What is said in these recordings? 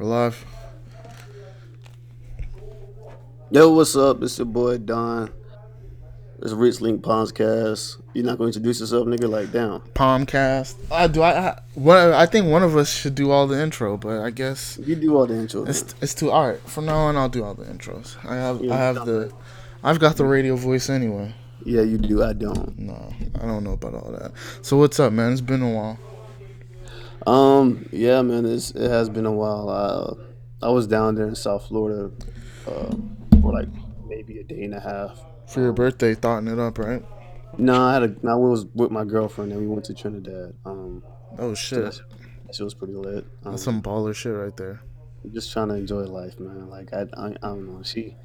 We're live. Yo, what's up? It's your boy Don. It's Rich Link Podcast. You're not going to introduce yourself, nigga? Like, damn. Palmcast. Uh, do I? I, well, I think one of us should do all the intro, but I guess You do all the intro. it's it's too. All right, from now on, I'll do all the intros. I have Yeah, I have the, I've got the radio voice anyway. yeah, you do. I don't. No, I don't know about all that. So what's up, man? It's been a while. Um, yeah, man. It's, it has been a while. I, I was down there in South Florida uh, for like maybe a day and a half. For your birthday, thoughting it up, right? No, I had a. I was with my girlfriend and we went to Trinidad. Um, Oh shit, that shit was pretty lit. Um, that's some baller shit right there. just trying to enjoy life, man. Like I, I, I don't know. She,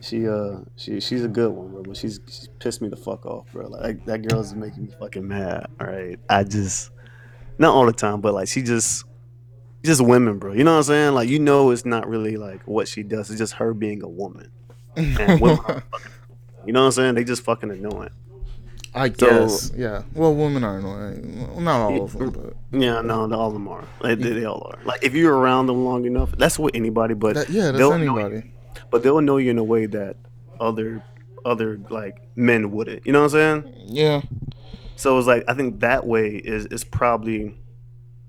she, uh, she, she's a good one, bro. But she's she's pissed me the fuck off, bro. Like that girl is making me fucking mad. All right, I just not all the time, but like she just, just women, bro. You know what I'm saying? Like you know, it's not really like what she does. It's just her being a woman. And women fucking, you know what I'm saying? They just fucking annoying. I So- guess, yeah. Well, women are annoying. Well, not all of them, but Yeah, no, no, all of them are. Like, they, they all are. Like if you're around them long enough, that's with anybody. But that, yeah, that's anybody. but they'll know you in a way that other other like men wouldn't. You know what I'm saying? Yeah, So it's like I think that way is is probably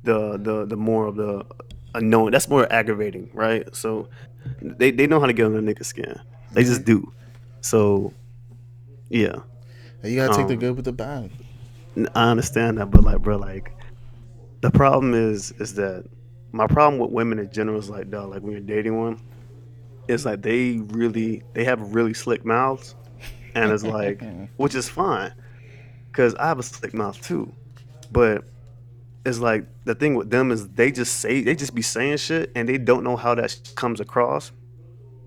the the the more of the unknown. That's more aggravating, right? So they they know how to get under nigga skin. They just do. So yeah, you gotta take the Um, good with the bad. I understand that, but like, bro, like the problem is is that my problem with women in general is like, dog, like when you're dating one, it's like they really they have really slick mouths, and it's like, which is fine, because I have a slick mouth too, but it's like the thing with them is they just say they just be saying shit and they don't know how that comes across,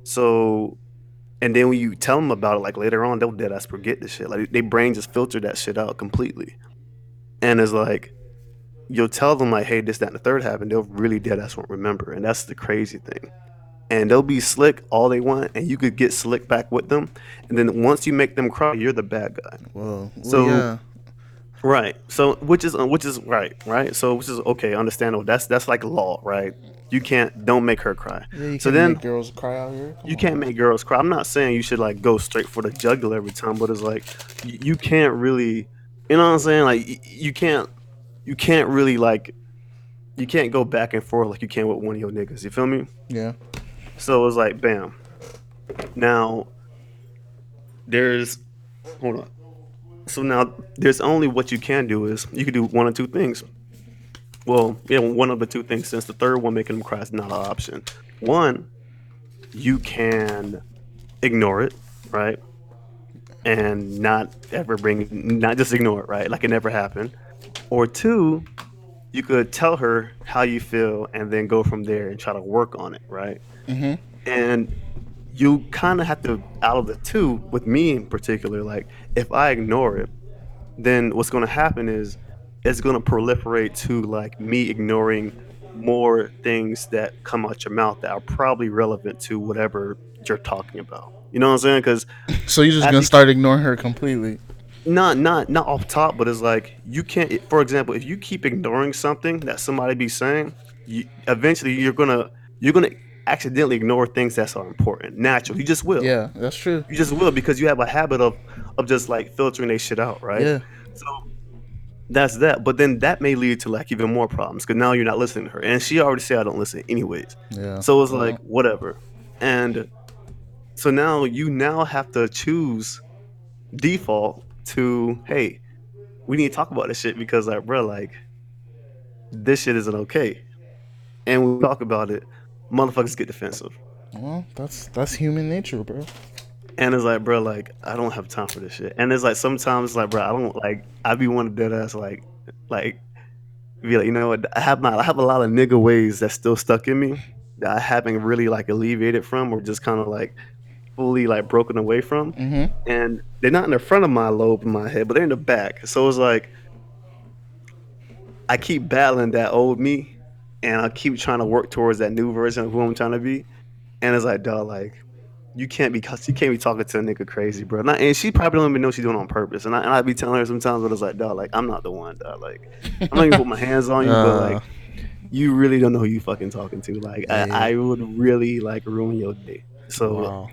so. And then when you tell them about it, like later on, they'll dead ass forget the shit. Like their brain just filter that shit out completely and it's like you'll tell them like hey this that and the third happened they'll really dead ass won't remember and that's the crazy thing and they'll be slick all they want and you could get slick back with them and then once you make them cry you're the bad guy Well, well So- yeah. right so which is uh, which is right right so which is okay understandable that's that's like law right you can't don't make her cry Yeah, so then girls cry out here. Come you on. can't make girls cry. I'm not saying you should like go straight for the jugular every time, but it's like you, you can't really, you know what I'm saying? Like you can't, you can't really like, you can't go back and forth like you can with one of your niggas. You feel me? Yeah. So it was like, bam. Now, there's, hold on. So now there's only what you can do is you can do one or two things. Well, yeah, one of the two things. Since the third one making them cry is not an option. One, you can ignore it, right? And not ever bring, not just ignore it, right? Like it never happened. Or two, you could tell her how you feel and then go from there and try to work on it, right? Mm-hmm. and you kind of have to out of the two with me in particular like if i ignore it then what's going to happen is it's going to proliferate to like me ignoring more things that come out your mouth that are probably relevant to whatever you're talking about you know what i'm saying because So you're just gonna start ignoring her completely. not not not off top but it's like you can't for example if you keep ignoring something that somebody be saying you, eventually you're gonna you're gonna accidentally ignore things that are important. Natural. you just will. Yeah, that's true. you just will because you have a habit of of just like filtering they shit out right? Yeah. so that's that. But then that may lead to like even more problems because now you're not listening to her. And she already said i don't listen anyways. Yeah. so it's like uh-huh. whatever. And so now you now have to choose default to hey we need to talk about this shit because like bro like this shit isn't okay. And we talk about it motherfuckers get defensive well, that's that's human nature, bro. and it's like bro like i don't have time for this shit and it's like sometimes like bro i don't like i be one of dead ass like like be like you know what i have my i have a lot of nigga ways that's still stuck in me that i haven't really like alleviated from or just kind of like fully like broken away from Mm-hmm. and they're not in the front of my lobe in my head, but they're in the back. So it's like I keep battling that old me, and I keep trying to work towards that new version of who I'm trying to be. And it's like, dog, like you can't be you can't be talking to a nigga crazy, bro. Not, and she probably don't even know she's doing it on purpose. And I and I be telling her sometimes, but it's like, dog, like I'm not the one, dog. Like I'm not even put my hands on you, but Uh. like you really don't know who you fucking talking to. Like Yeah. I, I would really like ruin your day. So Wow.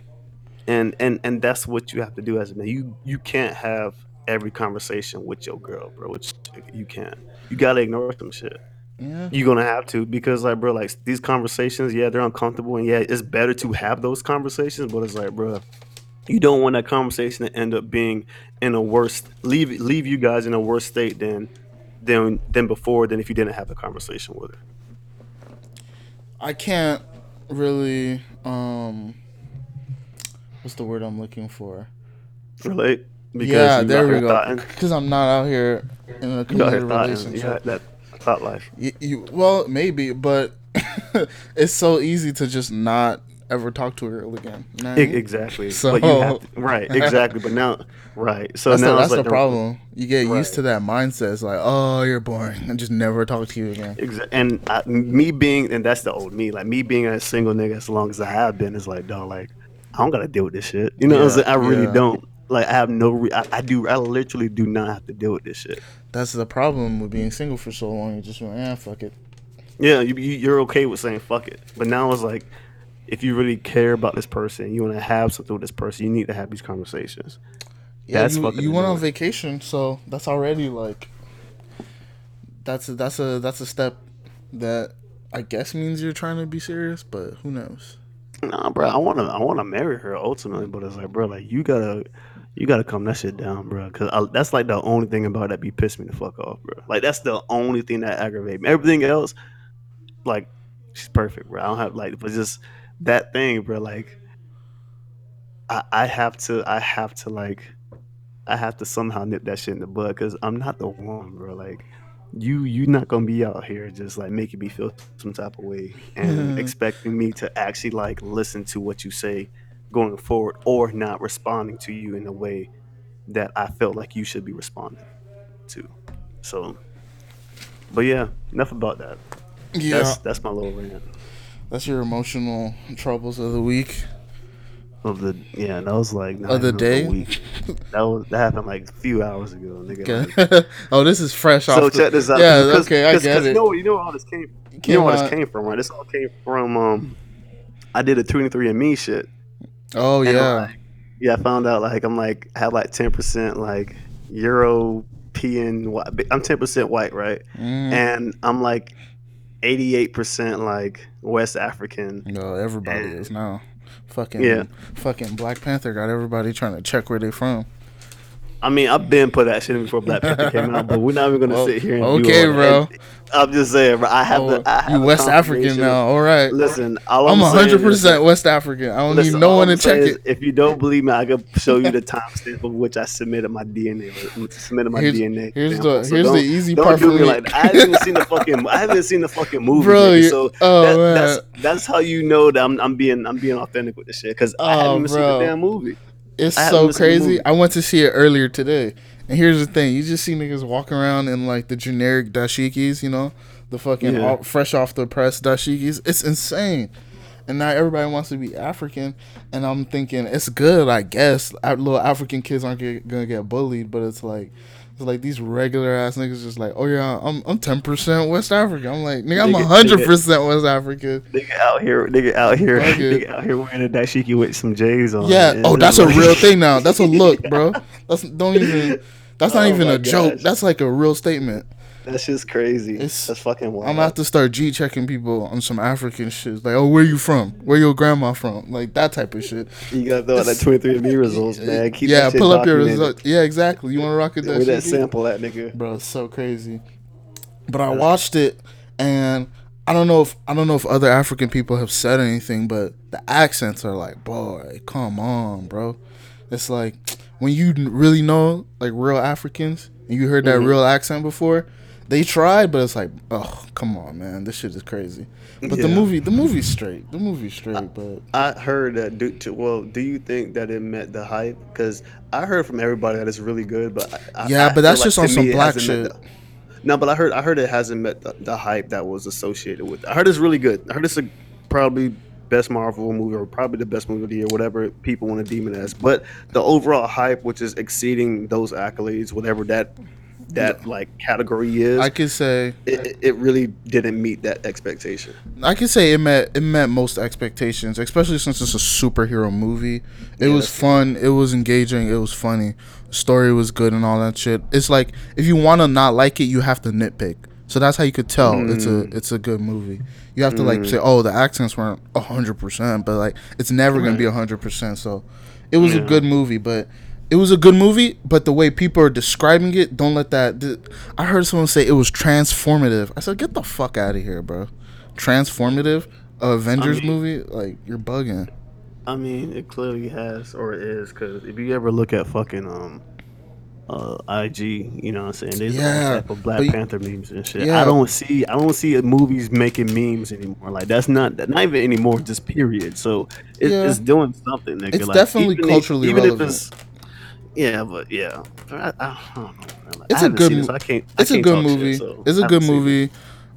and and and that's what you have to do as a man. You you can't have every conversation with your girl, bro. Which you can't. You gotta ignore some shit. Yeah. You're gonna have to because like bro, like these conversations, yeah, they're uncomfortable and yeah, it's better to have those conversations, but it's like, bro, you don't want that conversation to end up being in a worse leave leave you guys in a worse state than than than before than if you didn't have the conversation with her. I can't really um what's the word I'm looking for? Relate? yeah, there we go. Because I'm not out here in a You out here committed relationship. had that thought life. You, you well maybe, but it's so easy to just not ever talk to a girl again. You know I mean? Exactly. So- But you have to, right, exactly. But now, right. So That's, now the, that's like the problem. You get used to that mindset. It's like, oh, you're boring, and just never talk to you again. Exa- and I, me being, and that's the old me. Like me being a single nigga as long as I have been is like, dog, like I don't gotta deal with this shit. You know, what I'm Yeah, saying? I really yeah. don't. Like I have no. Re- I, I do. I literally do not have to deal with this shit. That's the problem with being single for so long. You just went, yeah, fuck it. Yeah, you, you, you're okay with saying fuck it, but now it's like, if you really care about this person, you want to have something with this person, you need to have these conversations. Yeah, That's you, fucking you went on vacation, so that's already like that's a, that's a that's a step that I guess means you're trying to be serious, but who knows? Nah, bro, I wanna I wanna marry her ultimately, but it's like, bro, like you gotta you gotta calm that shit down, bro, because that's like the only thing about that be pissing me the fuck off, bro. Like that's the only thing that aggravate me. Everything else, like she's perfect, bro. I don't have like, but just that thing, bro. Like I I have to I have to like I have to somehow nip that shit in the bud because I'm not the one, bro. Like you you not gonna be out here just like making me feel some type of way and expecting me to actually like listen to what you say going forward or not responding to you in a way that I felt like you should be responding to. So but yeah, enough about that. Yeah, That's that's, my little rant That's your emotional troubles of the week. of the yeah, that was like Of the day? week. That was that happened like a few hours ago, nigga. Like, oh, this is fresh So off. the- check this out. Yeah, 'cause- okay, I 'cause- get 'cause it. You know, you know where all this came. You know where this came from, right? This all came from. Um, I did a twenty three and me shit. Oh And, yeah, like, yeah, I found out like I'm like I have like 10 percent like European. I'm 10 percent white, right? Mm. And I'm like 88 percent like West African. no, everybody and- is now. Fucking Yeah. fucking Black Panther got everybody trying to check where they from. I mean, I've been put that shit in before Black Panther came out, but we're not even gonna Well, sit here. And okay, do bro. that. I'm just saying, bro. I have Oh, the. I have you West African now. All right. Listen, all I'm saying hundred is- percent West African. I don't Listen, need no one to I'm check it. If you don't believe me, I can show you the timestamp of which I submitted my DNA. Submitted my Here's- DNA. here's sample. the- So here's the don't- easy don't part do for me like. I haven't even seen the fucking. I haven't seen the fucking movie. Bro, you- so oh, that, that's that's how you know that I'm, I'm being I'm being authentic with this shit because I haven't Oh, even seen the damn movie. It's I so even seen the crazy. I went to see it earlier today. And here's the thing: you just see niggas walking around in like the generic dashikis, you know, the fucking Yeah. all, fresh off the press dashikis. It's insane. And now everybody wants to be African, and I'm thinking it's good, I guess. Little African kids aren't get, gonna get bullied, but it's like, it's like these regular ass niggas just like, oh yeah, I'm I'm ten percent West African. I'm like, nigga, I'm hundred percent West African. Nigga out here, nigga out here, nigga out here wearing a dashiki with some J's on. Yeah. Oh, that's a real thing now. That's a look, bro. That's don't even. That's not Oh even a joke. That's like a real statement. That's just crazy. It's- that's fucking wild. I'm gonna have to start G checking people on some African shit. Like, oh, where you from? Where your grandma from? Like that type of shit. You gotta throw out that 23andMe results, man. Keep yeah, pull up your results. Yeah, exactly. You want to rock with that Where that sample at, nigga? bro it's so crazy but i watched it and i don't know if i don't know if other african people have said anything but the accents are like boy come on bro it's like when you really know like real africans and you heard that Mhm. real accent before they tried but it's like oh come on man this shit is crazy but the movie the movie's straight the movie's straight but I heard that. Do, to, well, do you think that it met the hype? Because I heard from everybody that it's really good, but I, I- Yeah, I but that's like just to on some me black shit. the- no, but I heard I heard it hasn't met the, the hype that was associated with. it. I heard it's really good. I heard it's a probably best Marvel movie or probably the best movie of the year, whatever people want to deem it as. But the overall hype, which is exceeding those accolades, whatever that that like category is, I could say it, it really didn't meet that expectation. I could say it met it met most expectations, especially since it's a superhero movie. It Yeah, was fun, it was engaging, it was funny. The story was good and all that shit. It's like if you want to not like it, you have to nitpick. So that's how you could tell it's a Mm. it's a good movie. You have to like say, oh, the accents weren't hundred percent, but like it's never gonna be hundred percent. So it was a good movie, but it was a good movie. But the way people are describing it, don't let that. I heard someone say it was transformative. I said, get the fuck out of here, bro. Transformative Avengers mean- movie? Like you're bugging. I mean, it clearly has or it is because if you ever look at fucking um. Uh, IG, you know what I'm saying? There's Yeah, all type of Black Panther memes and shit. Yeah. I don't see, I don't see movies making memes anymore. Like that's not, not even anymore. Just period. So it, Yeah. it's doing something. Nigga. It's like, definitely even if- culturally even relevant. Yeah, but yeah, I, I don't know. It's I a good it, so I can't. It's a can't good shit, movie. so it's a good haven't seen it. movie.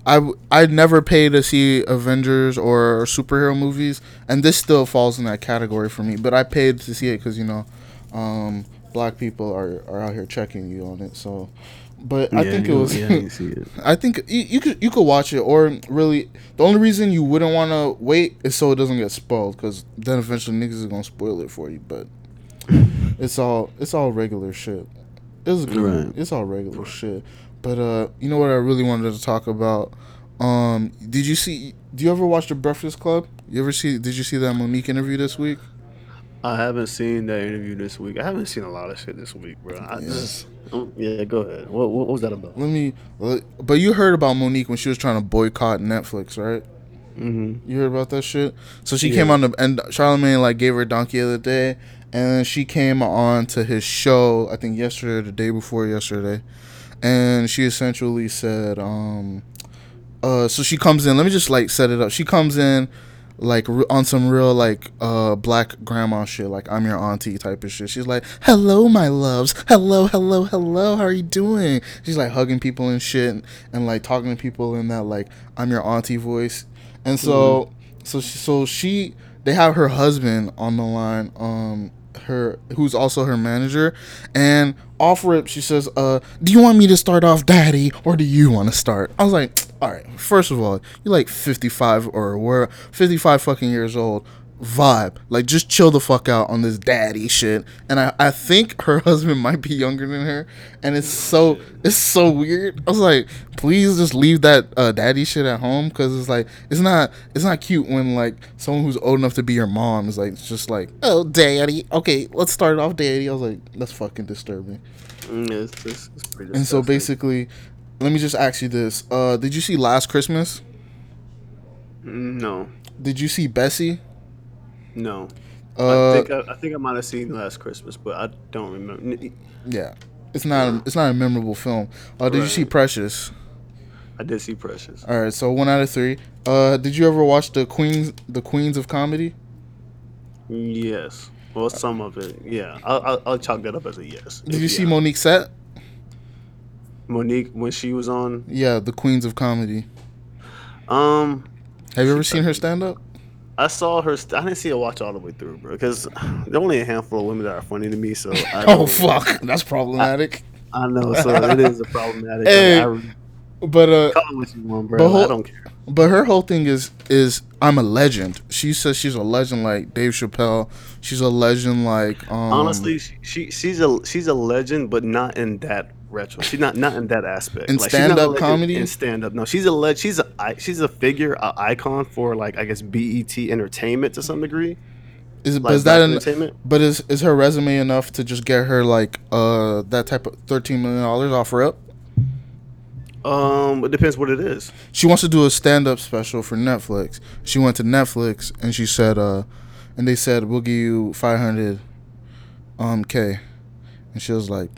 I I'd never pay to see Avengers or superhero movies, and this still falls in that category for me. But I paid to see it because you know, um, black people are, are out here checking you on it. So, but I Yeah, think it was. Yeah, it. I think you, you could you could watch it, or really, the only reason you wouldn't want to wait is so it doesn't get spoiled, because then eventually niggas is gonna spoil it for you. But it's all it's all regular shit. It's good. Right. It's all regular shit. But uh, you know what I really wanted to talk about? Um, did you see? Do you ever watch the Breakfast Club? You ever see? Did you see that Monique interview this week? I haven't seen that interview this week. I haven't seen a lot of shit this week, bro. I Yeah. just, oh, yeah, go ahead. What, what was that about? Let me. But you heard about Monique when she was trying to boycott Netflix, right? Mm-hmm. You heard about that shit? So she Yeah. came on the and Charlemagne like gave her donkey the other day, and then she came on to his show. I think yesterday, or the day before yesterday, and she essentially said, um, uh, so she comes in. Let me just like set it up. She comes in. Like on some real like uh black grandma shit, like I'm your auntie type of shit. She's like, "Hello, my loves. Hello, hello, hello. How are you doing?" She's like hugging people and shit, and, and like talking to people in that like I'm your auntie voice. And so, so she, so she, they have her husband on the line, um, her who's also her manager, and off rip she says, "Uh, do you want me to start off, Daddy, or do you want to start?" I was like, "All right, first of all, you're like 55 or we're 55 fucking years old." Vibe like just chill the fuck out on this daddy shit, and I, I think her husband might be younger than her, and it's so it's so weird. I was like, please just leave that uh, daddy shit at home because it's like it's not it's not cute when like someone who's old enough to be your mom is like just like oh daddy okay let's start off daddy. I was like that's fucking disturbing. Mm, it's, it's, it's pretty And so basically, let me just ask you this: uh, Did you see Last Christmas? Mm, no, Did you see Bessie? No. Uh, I think I, I think I might have seen Last Christmas, but I don't remember. Yeah, it's not a, it's not a memorable film. Uh, did you see Precious? I did see Precious. All right, so one out of three. Uh, did you ever watch the Queens the Queens of Comedy? Yes. Well, some of it. Yeah, I'll, I'll, I'll chalk that up as a yes. Did you Yeah. see Monique Set? Monique when she was on? Yeah, the Queens of Comedy. Um, Have you ever seen her stand up? I saw her. St- I didn't see her watch all the way through, bro. Because there are only a handful of women that are funny to me. So I Oh fuck, that's problematic. I know. So it is a problematic. Hey, like, I But uh, call it what you want, bro. But I don't care. but her whole thing is is I'm a legend. She says she's a legend like Dave Chappelle. She's a legend like um, Honestly, she, she she's a she's a legend, but not in that retro. She's not not in that aspect. In not a stand-up comedy? In stand up, no, she's a leg. She's a she's a figure, a icon for like I guess BET Entertainment to some degree. Is Like is that an, entertainment? but is is her resume enough to just get her like uh that type of thirteen million dollars off rip? Um, it depends what it is. She wants to do a stand up special for Netflix. She went to Netflix and she said uh and they said we'll give you five hundred um K. And she was like,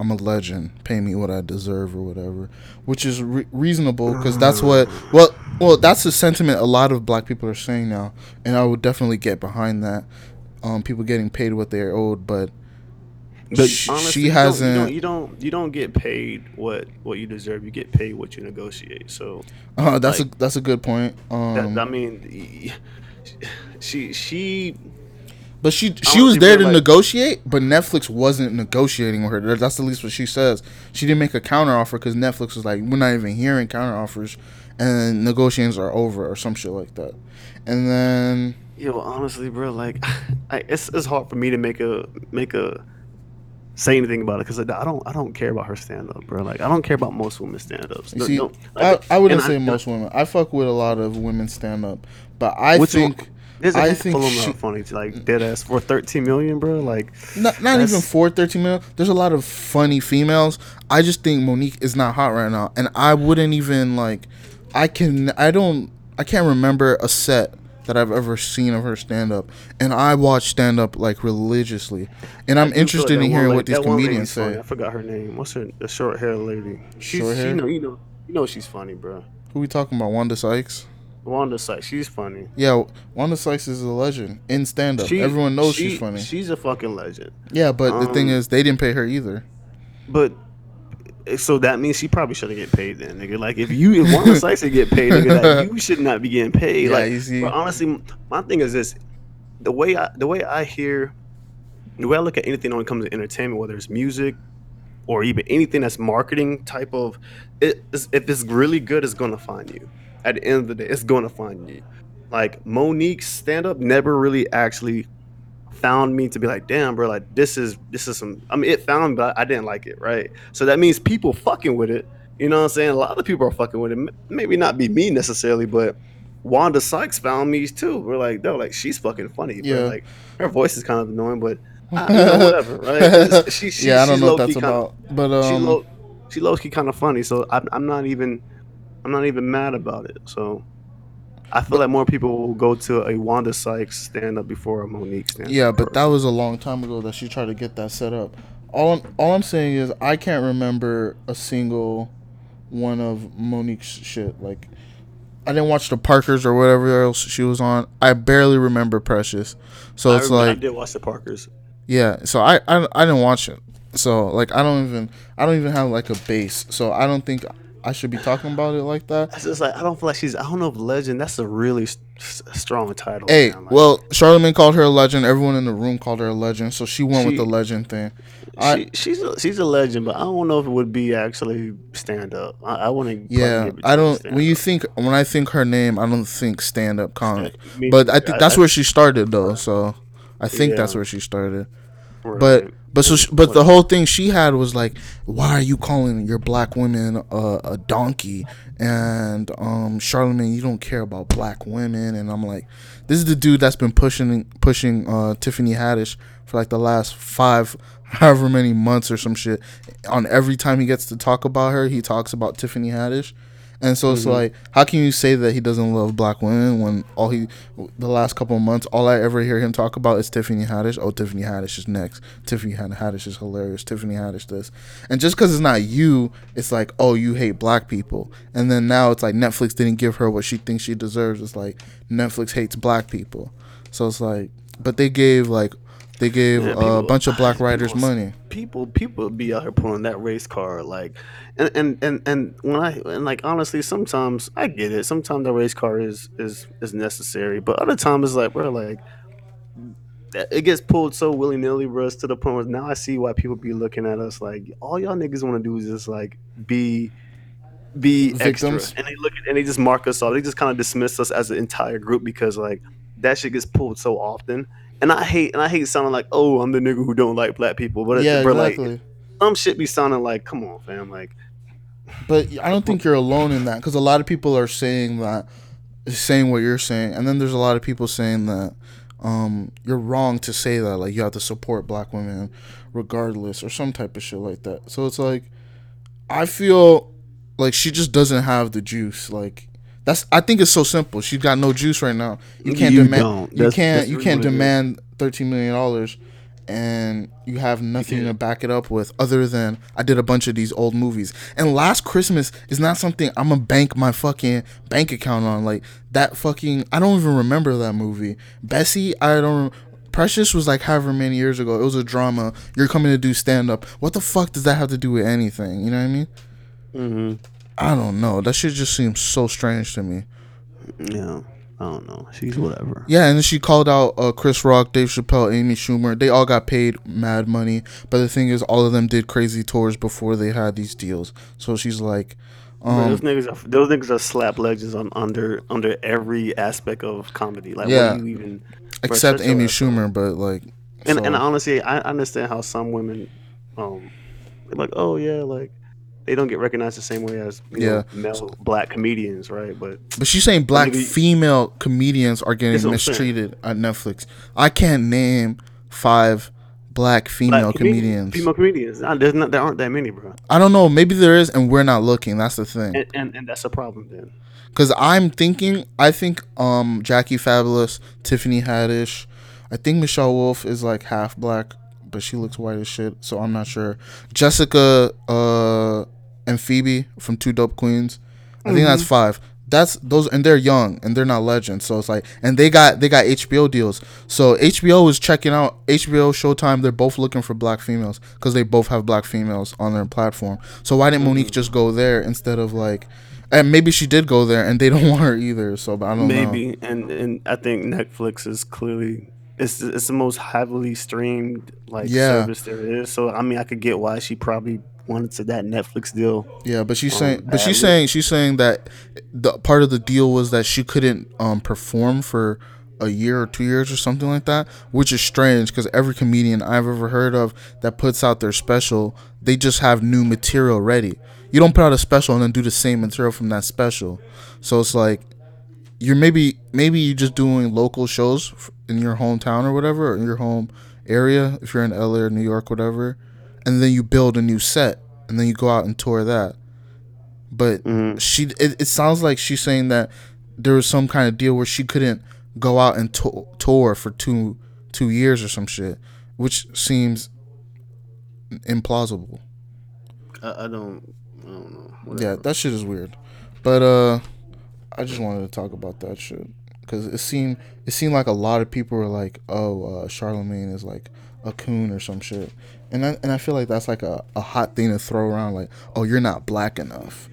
I'm a legend. Pay me what I deserve or whatever, which is re- reasonable because that's what well well that's the sentiment a lot of black people are saying now, and I would definitely get behind that. Um, people getting paid what they're owed, but But sh- honestly, she you don't- hasn't. You don't, you don't you don't get paid what what you deserve. You get paid what you negotiate. So Uh, that's like- a that's a good point. that, Um, I mean, she she But she she was there to like- negotiate, but Netflix wasn't negotiating with her. That's at least what she says. She didn't make a counter offer because Netflix was like, we're not even hearing counter offers, and negotiations are over or some shit like that. And then Yo, honestly, bro, like, I, it's it's hard for me to make a make a say anything about it because I don't I don't care about her stand up, bro. Like, I don't care about most women stand ups. see, I, I wouldn't say most women. I fuck with a lot of women stand up, but I think. one- a I think she- funny, like dead ass for 13 million, bro. Like, Not, not even for 13 million. There's a lot of funny females. I just think Monique is not hot right now, and I wouldn't even like. I can. I don't. I can't remember a set that I've ever seen of her stand up, and I watch stand up like religiously, and I'm I do feel interested like in hearing lady- what these that one lady's comedians funny. say. I forgot her name. What's her the short hair lady? She's, Short She hair? know, you know, you know she's funny, bro. Who we talking about? Wanda Sykes. Wanda Sykes, she's funny. Yeah, Wanda Sykes is a legend in stand up. Everyone knows she- she's funny. She's a fucking legend. yeah, but the thing um, is, they didn't pay her either. But so that means she probably shouldn't get paid then, nigga. Like if you if Wanda Sykes should get paid, nigga, like you should not be getting paid. Yeah, like you see. but honestly, my thing is this: the way I the way I hear, the way I look at anything when it comes to entertainment, whether it's music or even anything that's marketing type of, it, if it's really good, it's gonna find you. At the end of the day, it's gonna find you. Like Monique's stand up never really actually found me to be like, damn, bro, like this is this is some. I mean, it found, but I didn't like it, right? So that means people fucking with it. You know what I'm saying? A lot of people are fucking with it. Maybe not be me necessarily, but Wanda Sykes found me too. We're like, no, like she's fucking funny. Yeah. Yeah. Like her voice is kind of annoying, but uh, you know, whatever, right? She, she, yeah, I don't know what that's about, but she um, low, she low key kind of funny, so I'm, I'm not even, I'm not even mad about it. So, I feel like more people will go to a Wanda Sykes stand up before a Monique stand up. Yeah, but that was a long time ago that she tried to get that set up. All I'm, all I'm saying is I can't remember a single one of Monique's shit. Like I didn't watch the Parkers or whatever else she was on. I barely remember Precious. So it's I like did watch the Parkers. yeah. So I, I I didn't watch it. So like I don't even I don't even have like a base. So I don't think I should be talking about it like that. It's just like I don't feel like she's. I don't know if legend. That's a really s- s- strong title. Hey. Like, well, Charlemagne called her a legend. Everyone in the room called her a legend. So she went with the legend thing. I, she, she's a, she's a legend, but I don't know if it would be actually stand up. I, I wouldn't. Yeah, I don't. When you think when I think her name, I don't think stand up comic. Uh, but I think that's where she started though. So I think that's where she started. But but so she, but the whole thing she had was like, why are you calling your black women a, a donkey? And um, Charlemagne, you don't care about black women. And I'm like, this is the dude that's been pushing pushing uh, Tiffany Haddish for like the last five, however many months or some shit. On every time he gets to talk about her, he talks about Tiffany Haddish. And so it's mm-hmm. like, how can you say that he doesn't love black women when all he, the last couple of months, all I ever hear him talk about is Tiffany Haddish. Oh, Tiffany Haddish is next. Tiffany Haddish is hilarious. Tiffany Haddish this. And just because it's not you, it's like, oh, you hate black people. And then now it's like Netflix didn't give her what she thinks she deserves. It's like Netflix hates black people. So it's like, but they gave like, they gave Yeah, a bunch of black people writers was- money. people people be out here pulling that race card like and and and, and when i and like honestly sometimes i get it sometimes the race card is is is necessary but other times it's like bro like it gets pulled so willy-nilly bro to the point where now i see why people be looking at us like all y'all niggas want to do is just like be be Victims. extra and they look at and they just mark us off they just kind of dismiss us as an entire group because like that shit gets pulled so often and I hate and I hate sounding like, oh, I'm the nigga who don't like black people. But Yeah, exactly. like some shit be sounding like, come on, fam. Like, But I don't think you're alone in that because a lot of people are saying that, saying what you're saying, and then there's a lot of people saying that um, you're wrong to say that. Like you have to support black women regardless, or some type of shit like that. So it's like, I feel like she just doesn't have the juice. Like that's I think it's so simple. She's got no juice right now. You can't You demand. don't. You can't. You can't what it is. demand thirteen million dollars. And you have nothing to back it up with other than I did a bunch of these old movies. And Last Christmas is not something I'm gonna bank my fucking bank account on. Like that fucking I don't even remember that movie. Bessie, I don't Precious was like however many years ago. It was a drama. You're coming to do stand up. What the fuck does that have to do with anything? You know what I mean? mm-hmm. I don't know. That shit just seems so strange to me. yeah, I don't know. She's whatever. Yeah, and she called out uh, Chris Rock, Dave Chappelle, Amy Schumer. They all got paid mad money, but the thing is, all of them did crazy tours before they had these deals. So she's like, Bro, um, those niggas, are, those niggas are slap legends on under under every aspect of comedy. Like, Yeah. what do you even? except Amy. Schumer, but like, And so- and honestly, I understand how some women, um, like, oh yeah, like they don't get recognized the same way as you know, male black comedians, right? But But she's saying black female comedians are getting what I'm saying. mistreated at Netflix. I can't name five black female black comedi- comedians. female comedians, there's not there aren't that many, bro. I don't know. Maybe there is, and we're not looking. That's the thing. And and, and that's a problem then. Because I'm thinking, I think um Jackie Fabulous, Tiffany Haddish, I think Michelle Wolf is like half black, but she looks white as shit. So I'm not sure. Jessica uh and Phoebe from Two Dope Queens, I think that's mm-hmm. five. That's those, and they're young and they're not legends. So it's like, and they got they got HBO deals. So HBO is checking out HBO, Showtime. They're both looking for black females because they both have black females on their platform. So why didn't Monique mm-hmm. just go there instead of like? And maybe she did go there, and they don't want her either. So but I don't know. Maybe, and and I think Netflix is clearly it's it's the most heavily streamed like Yeah. service there is. So I mean, I could get why she probably wanted to that Netflix deal. Yeah, but she's um, saying, but she's saying, she's saying that the part of the deal was that she couldn't um perform for a year or two years or something like that, which is strange because every comedian I've ever heard of that puts out their special, they just have new material ready. You don't put out a special and then do the same material from that special. So it's like you're maybe maybe you're just doing local shows in your hometown or whatever, or in your home area if you're in LA or New York, whatever, and then you build a new set and then you go out and tour that. But Mhm. she, it, it sounds like she's saying that there was some kind of deal where she couldn't go out and to- tour for two two years or some shit, which seems implausible. I, I don't, I don't know. Yeah, that shit is weird. But uh I just wanted to talk about that shit cuz it seemed it seemed like a lot of people were like, "Oh, uh Charlemagne is like a coon or some shit." And I, and I feel like that's like a, a hot thing to throw around like, "Oh, you're not black enough."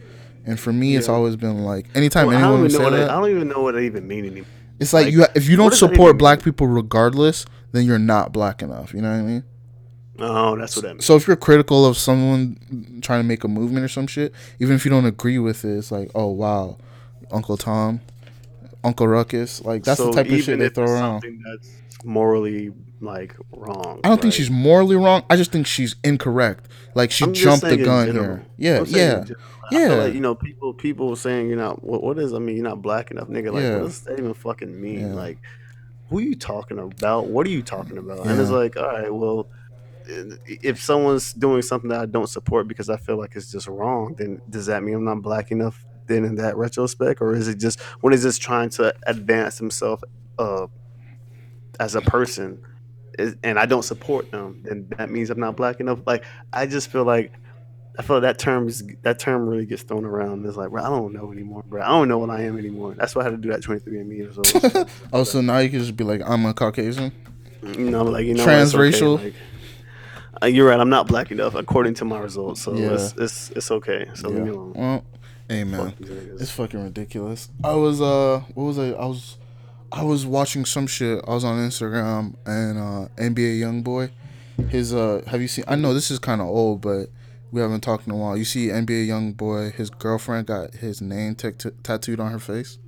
And for me, it's always been like anytime Well, I anyone don't would even know say what that, I, I don't even know what it even mean anymore. it's like, like, you if you don't support black mean? people regardless, then you're not black enough. You know what I mean? Oh, that's what that means. So if you're critical of someone trying to make a movement or some shit, even if you don't agree with it, it's like, oh wow, Uncle Tom, Uncle Ruckus, like that's So the type of shit they throw around. Morally like wrong. I don't think she's morally wrong. I just think she's incorrect. Like she I'm jumped the gun here. Yeah, I'm saying in yeah, general. I feel yeah. like, you know, people people saying you're not. What, what is? I mean, you're not black enough, nigga. Like, Yeah. what does that even fucking mean? Yeah. Like, who are you talking about? What are you talking about? And it's like, all right, well, if someone's doing something that I don't support because I feel like it's just wrong, then does that mean I'm not black enough? Then in that retrospect, or is it just when he's just trying to advance himself uh, as a person, is, and I don't support them, then that means I'm not black enough? Like, I just feel like I feel like that term is that term really gets thrown around. It's like, bro, I don't know anymore, bro. I don't know what I am anymore. That's why I had to do that 23andMe. So, oh, so now you can just be like, I'm a Caucasian. you know, like you know, it's okay, Transracial? like, uh, you're right. I'm not black enough according to my results. So Yeah. it's, it's it's okay. So leave me alone. Well, hey man, Fuck it's fucking ridiculous. I was uh, what was I? I was, I was watching some shit. I was on Instagram and uh, NBA YoungBoy, his uh, have you seen? I know this is kind of old, but we haven't talked in a while. You see NBA YoungBoy, his girlfriend got his name tat- tattooed on her face.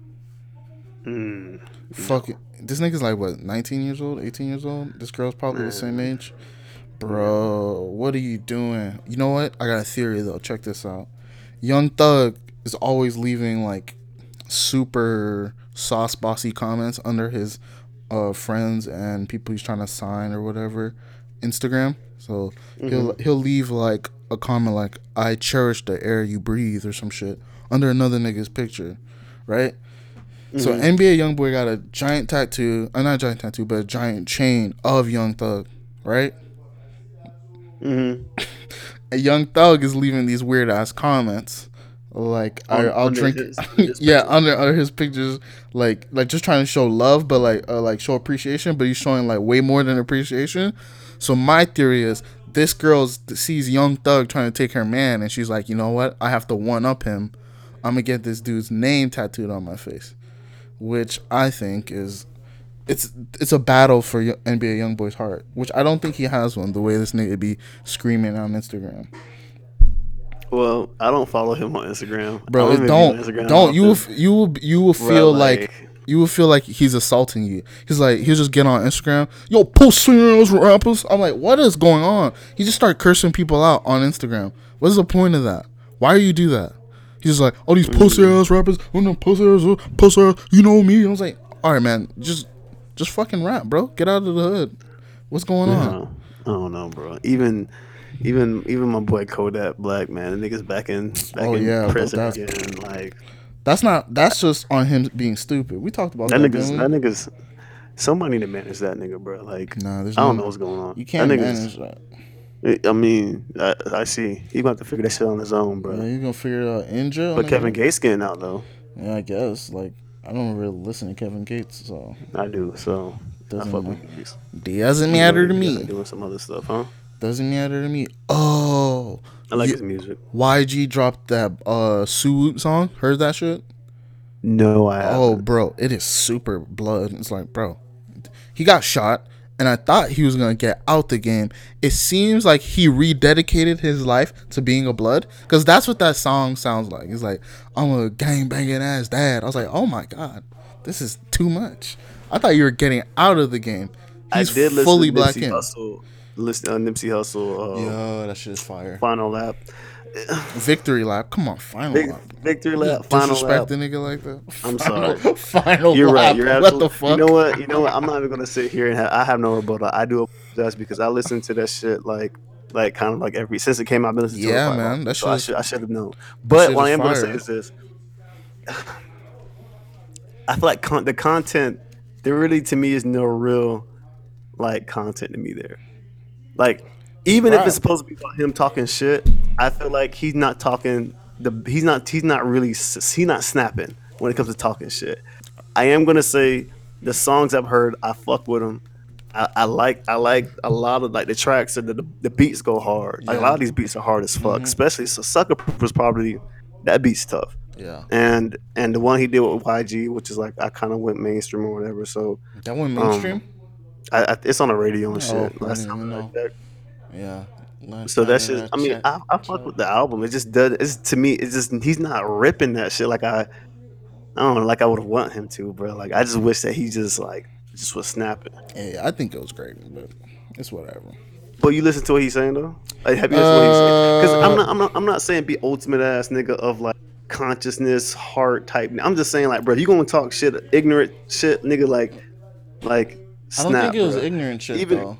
Mm. Fuck it. This nigga's like what, 19 years old, 18 years old? This girl's probably the same age. Bro, what are you doing? You know what? I got a theory though. Check this out. Young Thug is always leaving like super sauce bossy comments under his uh friends and people he's trying to sign or whatever Instagram. So he'll he'll leave like a comment like I cherish the air you breathe or some shit under another nigga's picture, right? So NBA YoungBoy got a giant tattoo, uh, not a giant tattoo, but a giant chain of Young Thug, right? Mm-hmm. And Young Thug is leaving these weird ass comments, like I, I'll under drink, his- his yeah, under under his pictures, like like just trying to show love, but like uh, like show appreciation, but he's showing like way more than appreciation. So my theory is this girl sees Young Thug trying to take her man, and she's like, you know what? I have to one up him. I'm gonna get this dude's name tattooed on my face. which I think is it's it's a battle for NBA YoungBoy's heart, which I don't think he has one. The way this nigga be screaming on Instagram, Well, I don't follow him on Instagram, bro. Don't Instagram don't you will, you will you will Bro, feel like, you will feel like he's assaulting you. He's like he'll just get on Instagram, yo, pussy ass rappers. I'm like, what is going on? He just start cursing people out on Instagram. What's the point of that? Why do you do that? He's just like, all these pussy mm. ass rappers, oh no, pussy ass, pussy ass, you know me. I was like, all right, man, just just fucking rap, bro. Get out of the hood. What's going on? I don't know, bro. Even, even, even my boy Kodak Black, man, the niggas back in back Oh, in yeah, prison that's- again. Like That's not. That's just on him being stupid. We talked about that that. niggas, that niggas. Somebody need to manage that nigga, bro. Like Nah, there's I don't no- know what's going on. You can't that manage that. I mean, I, I see. He gonna have to figure that shit on his own, bro. Yeah, you gonna figure it out in jail. but? Kevin Gates getting out though. Yeah, I guess. Like, I don't really listen to Kevin Gates, so I do. So I Doesn't fuck ma- with Gates. doesn't matter to me. Doing some other stuff, huh? Doesn't matter to me. Oh, I like Ye- his music. YG dropped that uh Suit song. Heard that shit? No, I haven't. Oh, bro, it is super blood. It's like, bro, he got shot, and I thought he was gonna get out the game. It seems like he rededicated his life to being a blood, because that's what that song sounds like. It's like, I'm a gang banging ass dad. I was like, oh my god, this is too much. I thought you were getting out of the game. He's I did listen fully to black in. Hussle. Listen, uh, Nipsey Hussle. Uh, Yo, that shit is fire. Final lap. Victory lap. Come on, final Vic- lap. victory lap. Final disrespect lap. the nigga like that. I'm Final- sorry. Final You're lap. right. You're what absolutely. the fuck? You know what? You know what? I'm not even gonna sit here and have, I have no rebuttal. I do apologize because I listened to that shit like, like kind of like every since it came out. I've been listening to it Yeah, for, like, man, that so I should I should have known. But what I am gonna say is this: I feel like con- the content there really to me is no real like content to me there. Like even if it's supposed to be about him talking shit, I feel like he's not talking the he's not he's not really he's not snapping when it comes to talking shit. I am gonna say the songs I've heard, I fuck with them. I, I like I like a lot of like the tracks and the, the, beats go hard. Like, a lot of these beats are hard as fuck. Mm-hmm. Especially so Succa Proof was probably that beat's tough. Yeah, And and the one he did with YG, which is like I kind of went mainstream or whatever. So that went mainstream. Um, I, I, it's on the radio and Oh, shit. Last time I checked. yeah. Last So that's just. I mean, I, I fuck with the album. It just does. It's to me. It's just he's not ripping that shit like I. I don't know, like I would want him to, bro. Like I just wish that he just like just was snapping. Yeah, I think it was great, but it's whatever. But you listen to what he's saying though. Like have you listened to what he's saying? Because I'm Uh, not. I'm not. I'm not saying be ultimate ass nigga of like consciousness heart type. I'm just saying like, bro, you gonna talk shit, ignorant shit, nigga. Like, like. I don't think it was bro. ignorant shit Even- though.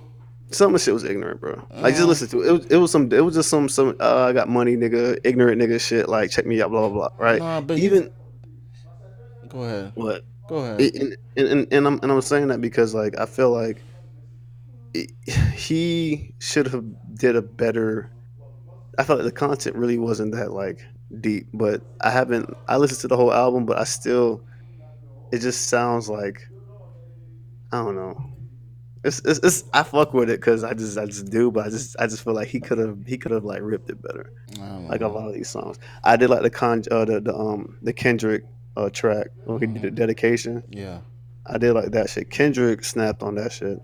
Some of the shit was ignorant, bro. Like just listen to it. It was, it was some. It was just some some. Uh, I got money, nigga. Ignorant nigga shit. Like check me out, blah blah blah. Right. Nah, but Even Go ahead. what? Go ahead. And, and, and, and I'm and I'm saying that because like I feel like it, he should have did a better. I felt like the content really wasn't that like deep, but I haven't. I listened to the whole album, but I still. It just sounds like. I don't know. It's, it's, it's I fuck with it because I just I just do, but I just I just feel like he could have he could have like ripped it better like a know. lot of these songs. I did like the con uh, the, the um the Kendrick uh track when he did the dedication. Yeah. I did like that shit. Kendrick snapped on that shit.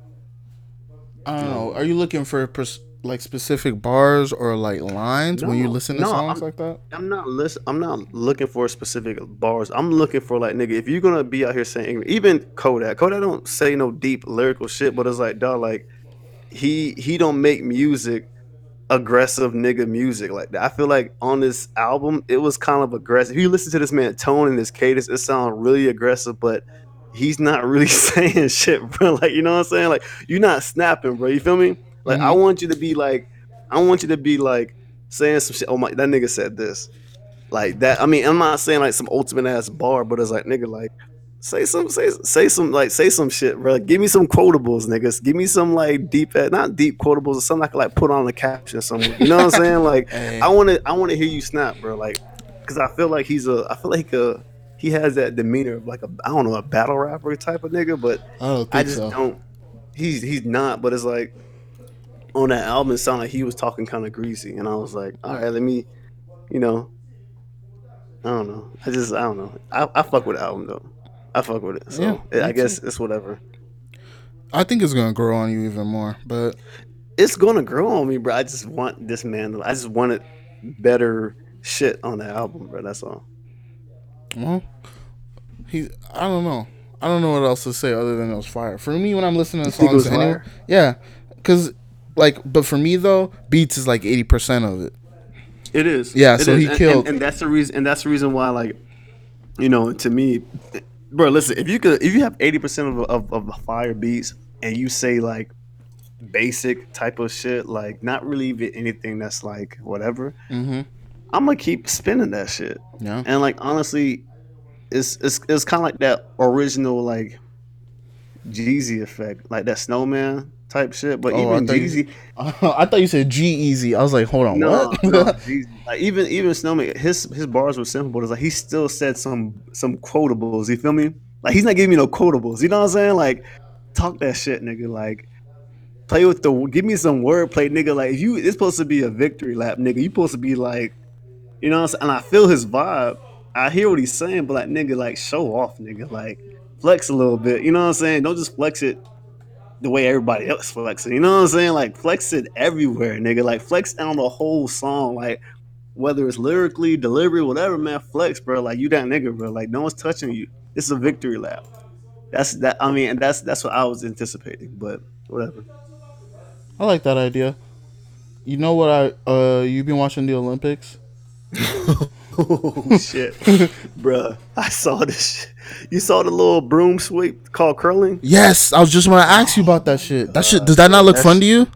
I don't know. Are you looking for pers- like specific bars or like lines when you listen to no, songs I'm- like that? I'm not listen. I'm not looking for specific bars. I'm looking for like nigga. If you're gonna be out here saying even Kodak, Kodak don't say no deep lyrical shit, but it's like dog, like he he don't make music aggressive nigga music like that. I feel like on this album it was kind of aggressive. If you listen to this man tone and his cadence, it sounds really aggressive, but he's not really saying shit, bro. Like you know what I'm saying? Like you're not snapping, bro. You feel me? Like I Mhm. want you to be like, I want you to be like saying some shit. Oh my, that nigga said this, like that. I mean, I'm not saying like some ultimate ass bar, but it's like nigga, like say some, say say some, like say some shit, bro. Give me some quotables, niggas. Give me some like deep, not deep quotables, or something I can like put on a caption somewhere. You know what I'm saying? Like Hey, I want to, I want to hear you snap, bro. Like, cause I feel like he's a, I feel like a, he has that demeanor of like a, I don't know, a battle rapper type of nigga, but I don't think I just so. don't. He's he's not, but it's like on that album, it sounded like he was talking kind of greasy, and I was like, all right, let me, you know, I don't know. I just I don't know. I, I fuck with the album though. I fuck with it. So Yeah, I guess it's whatever. I think it's gonna grow on you even more, but It's gonna grow on me, bro. I just want this man. to- I just wanted better shit on the album, bro. That's all. well, he. I don't know. I don't know what else to say other than it was fire. For me, when I'm listening to songs, anyway, yeah, because like, but for me though, beats is like eighty percent of it. It is. Yeah, It so is. he And- killed- and, and that's the reason. And that's the reason why, like, you know, to me, bro. Listen, if you could, if you have eighty percent of, of of fire beats, and you say like basic type of shit, like not really even anything that's like whatever, Mm-hmm. I'm gonna keep spinning that shit. Yeah. And like honestly, it's it's it's kind of like that original like Jeezy effect, like that snowman type shit. But Oh, even Jeezy, I thought you said G-Eazy. I was like, hold on, no, what? no, like even even snowman, his his bars were simple, but it's like he still said some some quotables. You feel me? Like he's not giving me no quotables. You know what I'm saying? Like talk that shit, nigga. Like. Play with the give me some wordplay, nigga. Like if you it's supposed to be a victory lap, nigga. You supposed to be like, you know what I'm saying? And I feel his vibe. I hear what he's saying, but like nigga, like show off, nigga. Like flex a little bit. You know what I'm saying? Don't just flex it the way everybody else flexing. You know what I'm saying? Like flex it everywhere, nigga. Like flex on the whole song. Like whether it's lyrically, delivery, whatever, man, flex, bro. Like you that nigga, bro. Like no one's touching you. It's a victory lap. That's that. I mean, and that's that's what I was anticipating, but whatever. I like that idea. You know what I? Uh, you been watching the Olympics? oh shit, bruh. I saw this. Shit. You saw the little broom sweep called curling. Yes, I was just gonna ask you about that shit. That shit does that not look That fun to you?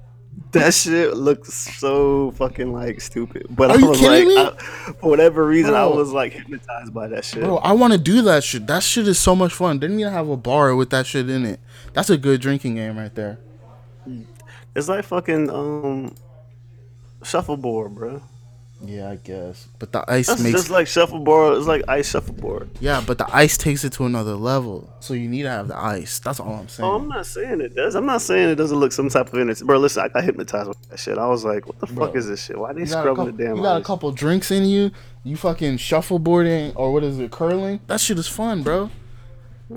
That shit looks so fucking like stupid. But Are I you was kidding like, me? I, for whatever reason, I was like hypnotized by that shit. Bro, I want to do that shit. That shit is so much fun. Didn't even have a bar with that shit in it. That's a good drinking game right there. It's like fucking um shuffleboard, bro. Yeah, I guess. But the ice That's makes just like shuffleboard. It's like ice shuffleboard. yeah, but the ice takes it to another level. So you need to have the ice. That's all I'm saying. Oh, I'm not saying it does. I'm not saying it doesn't look some type of innocent. Bro, listen, I got hypnotized with that shit. I was like, what the Bro, fuck is this shit? Why they you got, a scrubbing couple, the damn you got a ice? couple drinks in you. You fucking shuffleboarding or what is it, curling? That shit is fun, bro.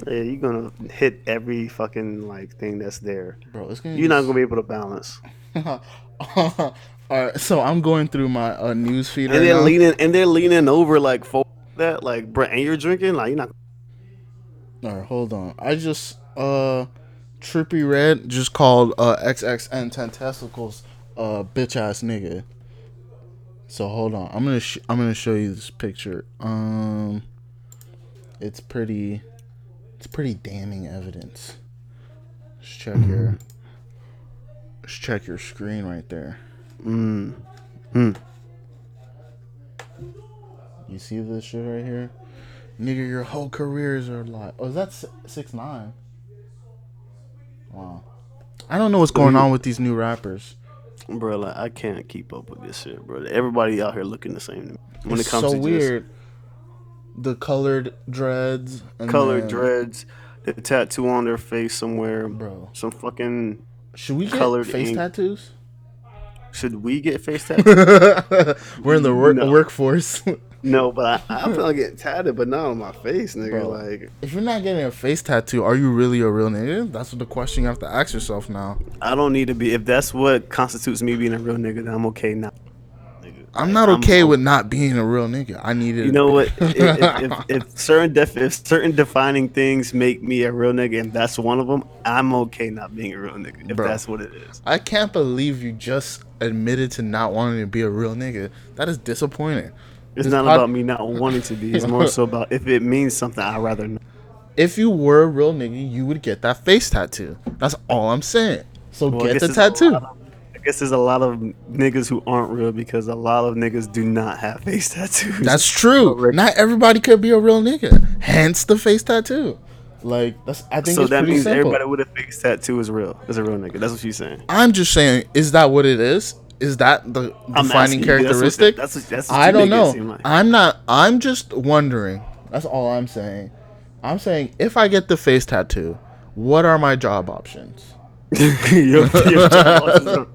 Yeah, you're gonna hit every fucking like thing that's there. Bro, it's gonna. You're not gonna be able to balance. Right, so I'm going through my uh, news feed right And they're now. leaning and they're leaning over like for that, like bro, and you're drinking, like you're not All right, hold on. I just uh, Trippie Redd just called uh XXN Ten Testicles uh bitch ass nigga. So hold on, I'm gonna sh- I'm gonna show you this picture. Um, it's pretty, it's pretty damning evidence. Just check your, just check your screen right there. Mm. Mm. You see this shit right here? Nigga, your whole careers are like. Oh, is that six nine? Wow. I don't know what's going on with these new rappers. Bro, like I can't keep up with this shit, bro. Everybody out here looking the same to me. when it's it comes so to just weird. The colored dreads, and colored then- dreads, the tattoo on their face somewhere, bro. some fucking Should we get colored face ink. tattoos? Should we get face tattoos? We're in the work- No. workforce. no, but I, I feel like getting tatted, but not on my face, nigga. Bro. Like if you're not getting a face tattoo, are you really a real nigga? That's what the question you have to ask yourself now. I don't need to be if that's what constitutes me being a real nigga, then I'm okay now. I'm not okay with not being a real nigga. I need it. You know what? if, if, if, if certain def- if certain defining things make me a real nigga, and that's one of them, I'm okay not being a real nigga. If Bro. that's what it is. I can't believe you just admitted to not wanting to be a real nigga. That is disappointing. It's not pod- about me not wanting to be. It's more so about if it means something, I'd rather know. If you were a real nigga, you would get that face tattoo. That's all I'm saying. So Well, get the tattoo. Lot of- I guess there's a lot of niggas who aren't real because a lot of niggas do not have face tattoos. That's true. Oh, not everybody could be a real nigga. Hence the face tattoo. Like that's I think so it's that means simple. everybody with a face tattoo is real. Is a real nigga. That's what she's saying. I'm just saying, is that what it is? Is that the defining asking you, that's what- characteristic? that's what- that's what I don't know. like. I'm not. I'm just wondering. That's all I'm saying. I'm saying if I get the face tattoo, what are my job options? Your, your job options are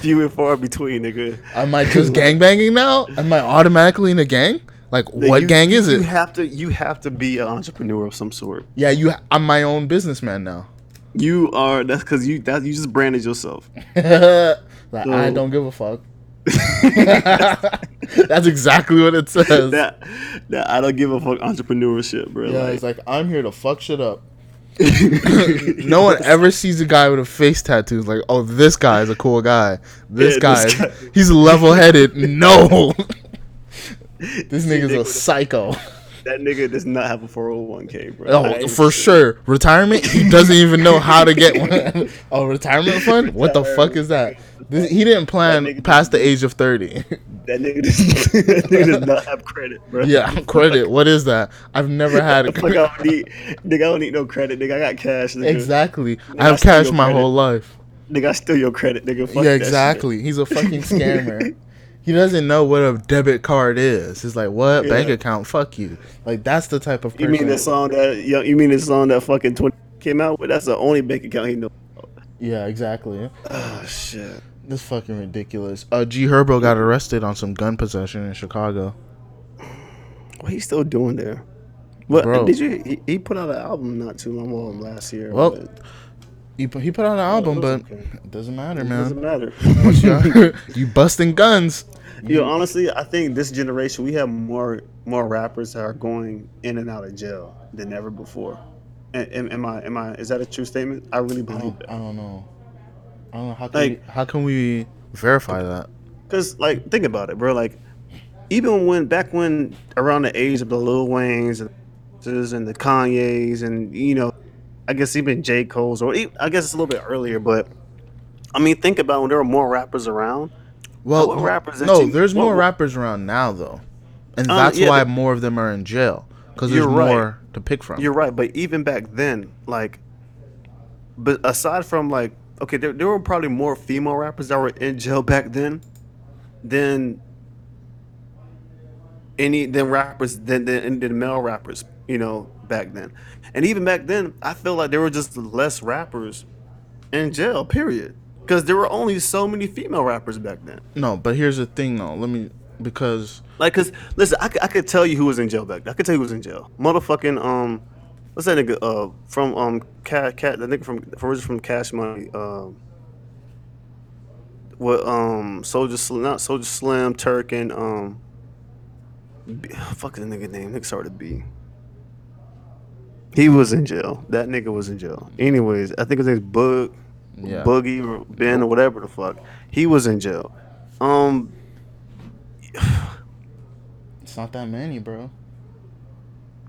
few and far between, nigga. Am I just gang banging now? Am I automatically in a gang? Like, what you- gang is You it? have to you have to be an entrepreneur of some sort. Yeah, you. I'm my own businessman now. You are that's because you that you just branded yourself. like, I So- don't give a fuck. That's exactly what it says. that that I don't give a fuck entrepreneurship, bro. yeah, like, it's like I'm here to fuck shit up. no one ever sees a guy with a face tattoo. It's like, oh, this guy is a cool guy. This Yeah, guy, this is- guy- he's level headed. No, this nigga's nigga a- psycho. that nigga does not have a 401k, bro. Oh, for sure. Retirement? He doesn't even know how to get one. oh, retirement fund? What the fuck is that? This, he didn't plan past the age of 30. That nigga, does, that nigga does not have credit, bro. yeah, credit. What is that? I've never had Fuck, I don't need, nigga, I don't need no credit, nigga. I got cash, nigga. Exactly. Nigga, I have steal cash my credit. whole life. Nigga, I steal your credit, nigga. Fuck yeah, exactly. He's a fucking scammer. he doesn't know what a debit card is. He's like, what? Bank account? Fuck you. Like, that's the type of You mean the song that yo, you mean the song that fucking 20 came out with? That's the only bank account he knows. yeah, exactly. Oh shit. This fucking ridiculous. Uh, G Herbo got arrested on some gun possession in Chicago. What he still doing there? What Bro. did you? He, he put out an album not too long ago last year. Well, but He put, he put out an album, but okay. it doesn't matter, it man. doesn't matter. you, you busting guns. Yo, honestly, I think this generation we have more more rappers that are going in and out of jail than ever before. Am, am, am I am I is that a true statement? I really believe don't, that. I don't know. I don't know how can Like- we, how can we verify that? Cause like think about it, bro. Like even when back when around the age of the Lil Waynes and and the Kanyes and you know, I guess even J Cole's or I guess it's a little bit earlier, but I mean think about when there were more rappers around. Well, rappers no, you- there's what- more rappers around now though, and Uh, that's yeah, why more of them are in jail because there's right. more to pick from. You're right, but even back then, like, but aside from like, okay, there, there were probably more female rappers that were in jail back then than any than rappers than than, than male rappers, you know, back then. And even back then, I feel like there were just less rappers in jail. Period. Because there were only so many female rappers back then. no, but here's the thing though. Let me because Like, cause listen, I, I could tell you who was in jail back. then. I could tell you who was in jail. Motherfucking um, what's that nigga? Uh, from um, cat cat. The nigga from from from Cash Money. Um, what um, Soulja Slim, not Soulja Slim, Turk and um, B, fuck the nigga name. Nigga started B. He was in jail. That nigga was in jail. Anyways, I think his name's Bug, yeah, Boogie or Ben or whatever the fuck. He was in jail. Um, it's not that many, bro.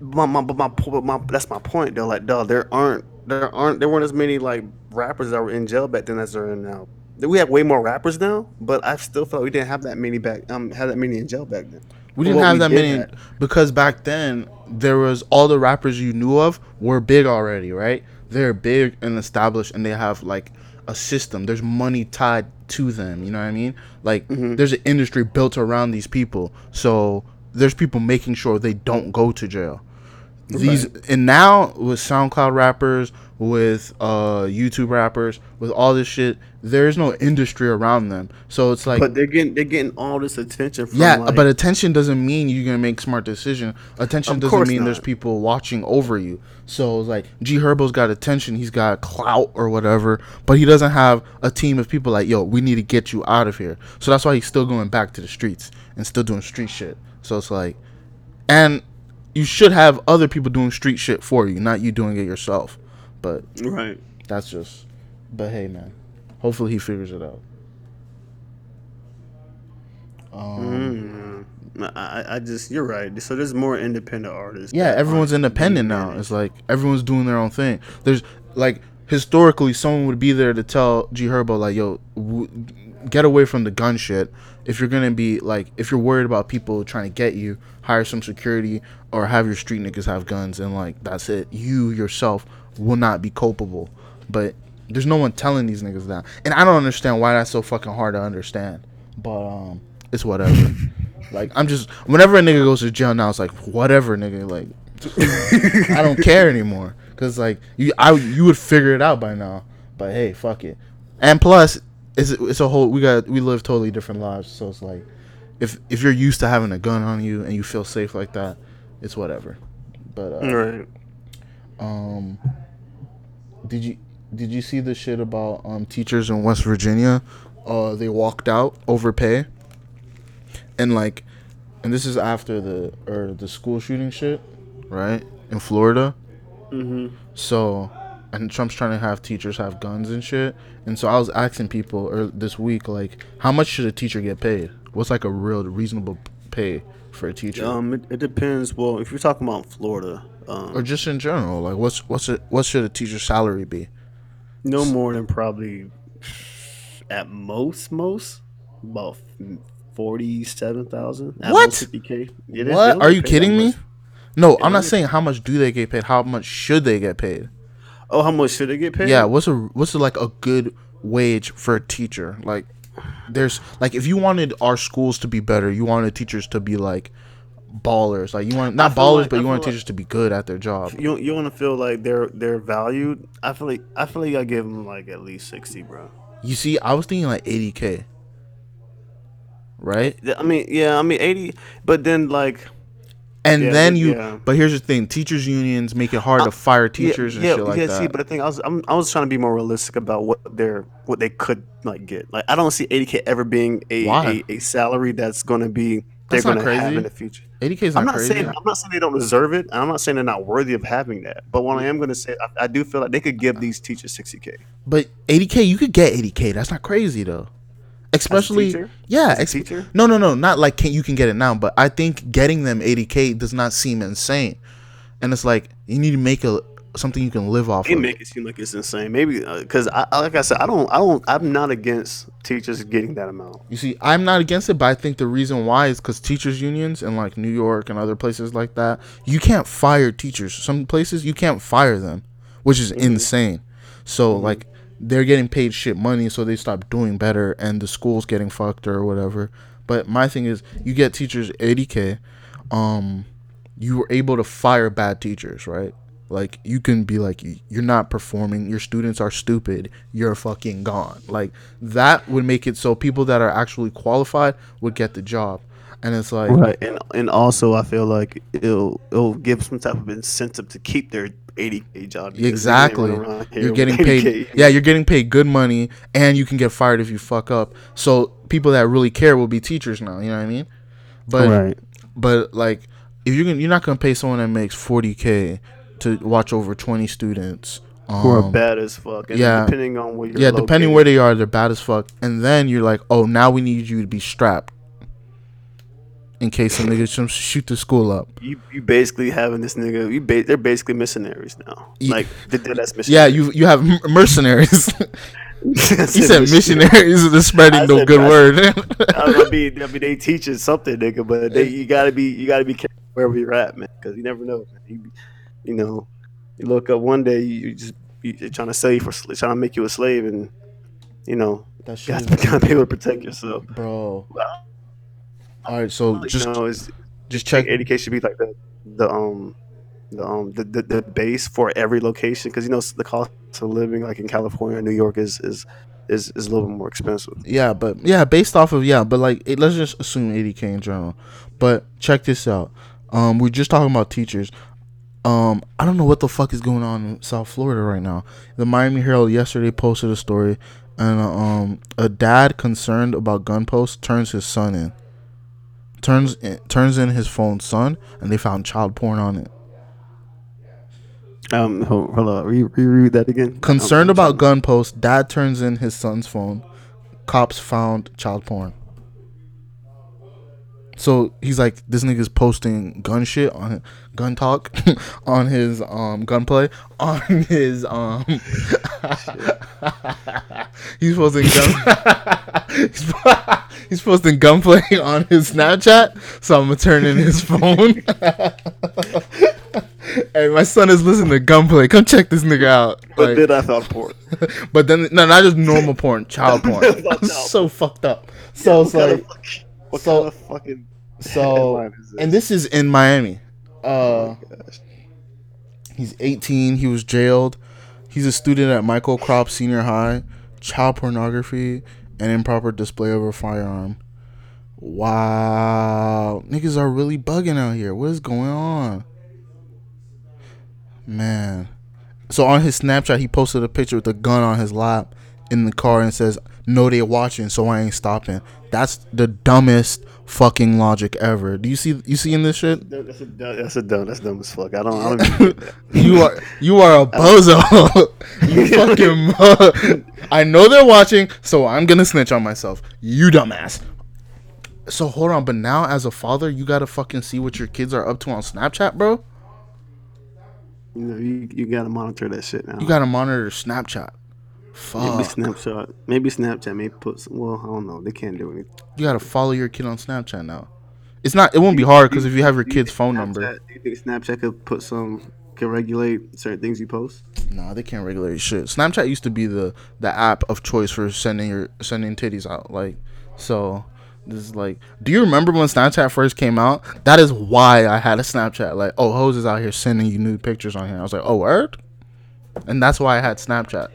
My my but my, my that's my point though. Like, dog, there aren't there aren't there weren't as many like rappers that were in jail back then as there are now. We have way more rappers now, but I still felt we didn't have that many back um have that many in jail back then. We didn't have we that did many have. because back then there was all the rappers you knew of were big already, right? They're big and established, and they have like a system. There's money tied to them. You know what I mean? Like Mm-hmm. there's an industry built around these people, so there's people making sure they don't go to jail. These and now with SoundCloud rappers, with uh YouTube rappers, with all this shit, there is no industry around them. So it's like But they're getting they're getting all this attention from yeah, like, but attention doesn't mean you're gonna make smart decision. Attention doesn't mean there's people watching over you. So it's like G Herbo's got attention, he's got clout or whatever, but he doesn't have a team of people like, yo, we need to get you out of here. So that's why he's still going back to the streets and still doing street shit. So it's like, and you should have other people doing street shit for you, not you doing it yourself. But right. that's just, but hey, man, hopefully he figures it out. Um, Mm. I, I- just you're right. So there's more independent artists. Yeah, everyone's independent now. It's like everyone's doing their own thing. There's like historically, someone would be there to tell G Herbo like, "Yo, w- get away from the gun shit. If you're gonna be like, if you're worried about people trying to get you, hire some security or have your street niggas have guns, and like that's it. You yourself will not be culpable. But there's no one telling these niggas that, and I don't understand why that's so fucking hard to understand. But um, it's whatever. like I'm just whenever a nigga goes to jail now, it's like whatever, nigga. Like I don't care anymore because like you, I you would figure it out by now. But hey, fuck it. And plus, it's it's a whole we got we live totally different lives, so it's like if if you're used to having a gun on you and you feel safe like that, it's whatever. But uh, Right. um, did you did you see the shit about um teachers in West Virginia? Uh, they walked out over pay, and like, and this is after the or the school shooting shit, right in Florida. Mm-hmm. So, and Trump's trying to have teachers have guns and shit. And so I was asking people or this week, like, how much should a teacher get paid? What's like a real reasonable pay for a teacher, Um, it, it depends. Well, if you're talking about Florida, um, or just in general? Like, what's what's it? What should a teacher's salary be? no more than probably at most, most about forty-seven thousand. What? Fifty k. What? Are you kidding me? No, I'm not saying how much do they get paid. How much should they get paid? Oh, how much should they get paid? Yeah, what's a what's a, like a good wage for a teacher? Like, there's like if you wanted our schools to be better, you wanted teachers to be like ballers. Like you want not ballers, like- but you want like- teachers to be good at their job. You you want to feel like they're they're valued? I feel like I feel like I give them like at least sixty, bro. You see, I was thinking like 80k. Right? I mean, yeah, I mean eighty, but then like And Yeah, then you yeah. but here's the thing, teachers unions make it hard uh, to fire teachers yeah, and yeah, shit like yeah, that. See, but the thing I was I'm, I was trying to be more realistic about what they're what they could like get. Like I don't see 80k ever being a a, a salary that's going to be they're going to have crazy. in the future. 80k is not, I'm not crazy. saying I'm not saying they don't deserve it. I'm not saying they're not worthy of having that. But what I am going to say, I, I do feel like they could give these teachers 60k. But 80k, you could get 80k. That's not crazy though. Especially, yeah. Ex- teacher? No, no, no. Not like can, you can get it now, but I think getting them 80k does not seem insane. And it's like you need to make a something you can live off They of. make it seem like it's insane. Maybe uh, because I, I- like I said, I don't, I don't, I'm not against teachers getting that amount. You see, I'm not against it, but I think the reason why is because teachers' unions in like New York and other places like that, you can't fire teachers. Some places you can't fire them, which is mm-hmm. insane. So mm-hmm. like they're getting paid shit money, so they stop doing better, and the school's getting fucked or whatever. But my thing is, you get teachers 80k, um, you were able to fire bad teachers, right? Like you can be like, you're not performing. Your students are stupid. You're fucking gone. Like that would make it so people that are actually qualified would get the job. And it's like, Right, and and also I feel like it'll it'll give some type of incentive to keep their 80k job. because they ain't exactly, running around here you're getting paid. Yeah, you're getting paid good money, and you can get fired if you fuck up. So people that really care will be teachers now. You know what I mean? But right. but like if you're gonna, you're not gonna pay someone that makes 40k to watch over 20 students. Um, Who are bad as fuck. And yeah. depending on where you're yeah, depending where they are, they're bad as fuck. And then you're like, oh, now we need you to be strapped in case some niggas shoot the school up. you you basically having this nigga. You ba- they're basically missionaries now. Ye- Like they- they're- that's Yeah, you you have m- mercenaries. He said missionaries is spreading the good word. I mean, I mean, they teaching something, nigga. But they, you gotta be, you gotta be careful wherever you're at, man, because you never know. Man. You, you know, you look up one day, you, you just you're trying to sell you for, trying to make you a slave, and you know, that you gotta, gotta be able to protect yourself. bro. Well, All right, so Like, just you know, it's, just check. check education should be like the, the um, the um, the, the, the base for every location, because you know the cost of living, like in California, and New York, is is is, is a little bit more expensive. Yeah, but yeah, based off of yeah, but like it, let's just assume 80k in general. But check this out. Um, we're just talking about teachers. Um, I don't know what the fuck is going on in South Florida right now. The Miami Herald yesterday posted a story, and uh, um, a dad concerned about gun posts turns his son in. Turns in, turns in his phone son, and they found child porn on it. Um, hold, hold on, re- reread that again. Concerned about gun posts, dad turns in his son's phone. Cops found child porn. So he's like, this nigga's posting gun shit on gun talk on his um gunplay on his um. he's posting gun. he's, po- he's posting gunplay on his Snapchat. So I'm gonna turn in his phone. Hey, my son is listening to gunplay. Come check this nigga out. But Like- then I found porn. but then no, not just normal porn, child porn. Child so fucked up. So it's what kind like what so- kind of fucking so, is this? and this is in Miami. Uh, Oh my gosh. he's 18. He was jailed. He's a student at Michael Krop Senior High. Child pornography and improper display of a firearm. Wow, niggas are really bugging out here. What is going on? Man. So on his Snapchat, he posted a picture with a gun on his lap in the car and says, "No, they're watching, so I ain't stopping." That's the dumbest fucking logic ever. Do you see you seeing this shit? That's a dumb, that's a dumb. That's dumb as fuck. I don't. I don't. You are you are a bozo. you fucking. I know they're watching, so I'm gonna snitch on myself. You dumbass. So hold on, but now as a father, you gotta fucking see what your kids are up to on Snapchat, bro. You know, you, you gotta monitor that shit now. You gotta monitor Snapchat. Maybe Snapchat. Maybe Snapchat. Maybe put. Some, well, I don't know. They can't do anything. You gotta follow your kid on Snapchat now. It's not. It won't be hard because if you have your kid's phone number, Snapchat, do you think Snapchat could put some can regulate certain things you post? nah, they can't regulate shit. Snapchat used to be the the app of choice for sending your sending titties out. Like, so this is like. Do you remember when Snapchat first came out? That is why I had a Snapchat. Like, oh, hoes is out here sending you nude pictures on here. I was like, oh, word, and that's why I had Snapchat.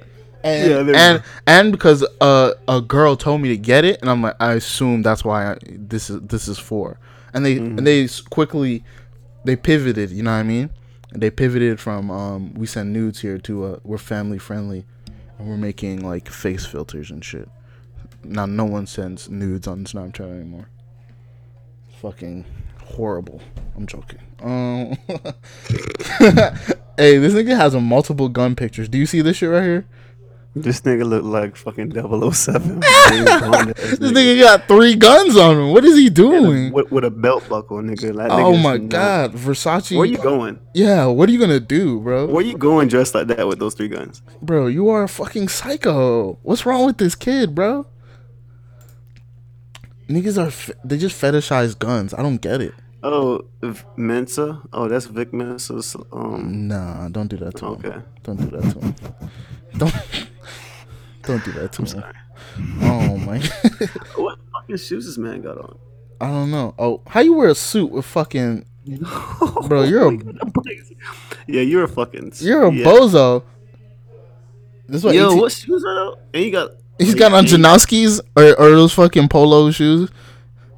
And Yeah, and and because uh, a girl told me to get it, and I'm like, I assume that's why I, this is this is for. And they Mm-hmm. and they quickly they pivoted. You know what I mean? They pivoted from um, we send nudes here to uh, we're family friendly, and we're making like face filters and shit. Now no one sends nudes on Snapchat anymore. Fucking horrible. I'm joking. Um, hey, this nigga has a multiple gun pictures. Do you see this shit right here? This nigga look like fucking 007. This nigga got three guns on him. What is he doing? with, with a belt buckle, nigga. That Oh my nuts. god, Versace. Where you going? Yeah, what are you gonna do, bro? Where you going dressed like that with those three guns? Bro, you are a fucking psycho. What's wrong with this kid, bro? Niggas are they just fetishize guns. I don't get it. Oh, Mensa. Oh, that's Vic Mensa's. Um, Nah, don't do that to him. Okay. Don't do that to him. Don't don't do that to him. Oh my. what fucking shoes this man got on? I don't know. Oh, how you wear a suit with fucking Bro, you're a- yeah, you're a fucking. you're a yeah. bozo. This what Yo, AT what shoes are those? And you got. He's got on Janowski's or, or those fucking polo shoes.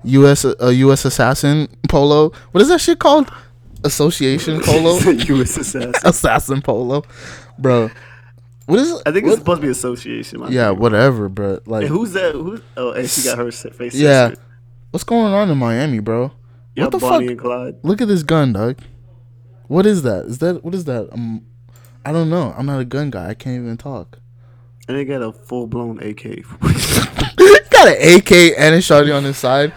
US uh, US assassin polo. What is that shit called? Association polo. U.S. assassin. assassin polo, bro. What is? I think what- it's supposed to be association. yeah, nigga. whatever, bro. Like, Hey, who's that? Who's? Oh, and she got her face. Yeah. sister. what's going on in Miami, bro? Yeah, what the Bonnie fuck? and Clyde. Look at this gun, dog. What is that? Is that what is that? Um, I don't know. I'm not a gun guy. I can't even talk. And they got a full blown AK. got an AK and a shotty on his side.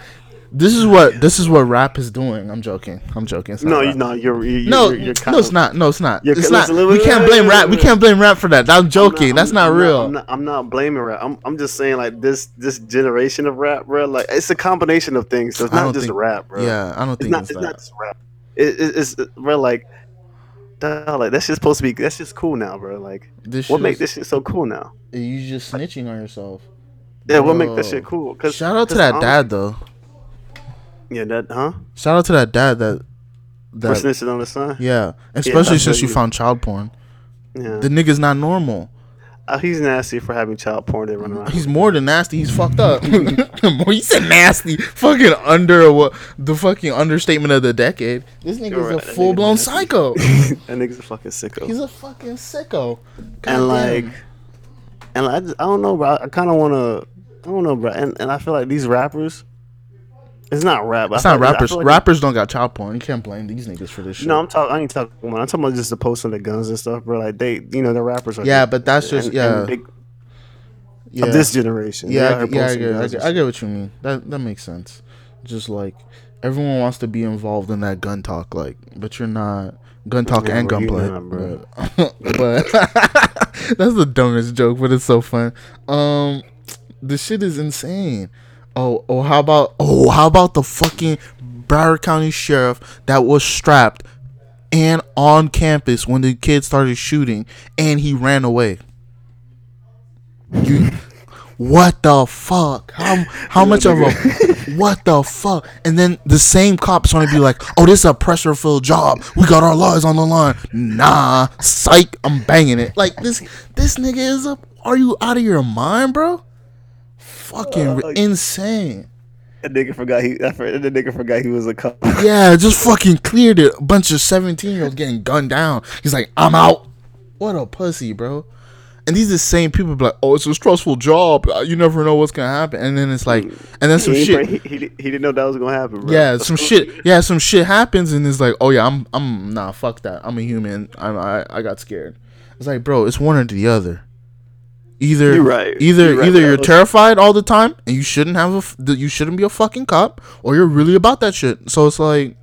This is what this is what rap is doing. I'm joking. I'm joking. No, you no, you're, you're No, you're, you're no, it's not. No, it's not. It's not. We can't blame rap. We can't blame rap for that. I'm joking. I'm- That's not I'm real. I'm not, I'm not blaming rap. I'm, I'm just saying like this this generation of rap, bro. Like it's a combination of things. So it's not just think- rap, bro. Yeah, I don't it's think not. it's, It's, not just rap. It, it, it's bro. Like, dawg, like that's just supposed to be. That's just cool now, bro. Like, this what shit make this shit so cool now? You just snitching on yourself. Yeah, what make that shit cool? Cause Shout out to that dad though. Yeah, that huh? Shout out to that dad that that snitching on the son. yeah, especially that's since you found child porn. Yeah, The nigga's not normal. Uh, he's nasty for having child porn. They run around. He's more than nasty. He's fucked up. He said nasty. Fucking under what the fucking understatement of the decade. This You're nigga's right, a that nigga full blown nasty. psycho. that nigga's a fucking sicko. He's a fucking sicko. and Goddamn. like, and like, I, just, I don't know, bro. I kind of want to. I don't know, bro. And and I feel like these rappers. It's not rap. It's not rappers. like- rappers don't got child porn. You can't blame these niggas for this shit. No, I'm talking. I ain't talking. about- I'm talking about just the posting the guns and stuff, bro. Like they, you know, the rappers are. Yeah, but that's just- and- yeah. and yeah. Of this generation. Yeah, I, yeah, I get, I get, I get what you mean. That that makes sense. Just like everyone wants to be involved in that gun talk, like, but you're not gun talk Yeah, and gunplay. not, bro. But, but that's the dumbest joke, but it's so fun. Um, the shit is insane. Oh, oh, how about oh, how about the fucking Broward County sheriff that was strapped and on campus when the kids started shooting, and he ran away. You, what the fuck? How how much of a what the fuck? And then the same cops want to be like, "Oh, this is a pressure filled job. We got our lives on the line." Nah, psych. I'm banging it. Like this this nigga is up. Are you out of your mind, bro? Fucking Uh, insane. That nigga forgot he. That nigga forgot he was a cop. Yeah, just fucking cleared it. A bunch of seventeen year olds getting gunned down. He's like, I'm out. What a pussy, bro. And these are the same people be like, oh, it's a stressful job. Uh, You never know what's gonna happen. And then it's like, and then some he, shit. he, he, he didn't know that was gonna happen, bro. Yeah, some shit. Yeah, some shit happens, and it's like, oh yeah, I'm, I'm nah, fuck that. I'm a human. I'm, I, I got scared. It's like, bro, it's one or the other. Either, You're right. either, You're right, either you're terrified all the time, and you shouldn't have a, you shouldn't be a fucking cop, or you're really about that shit. So it's like,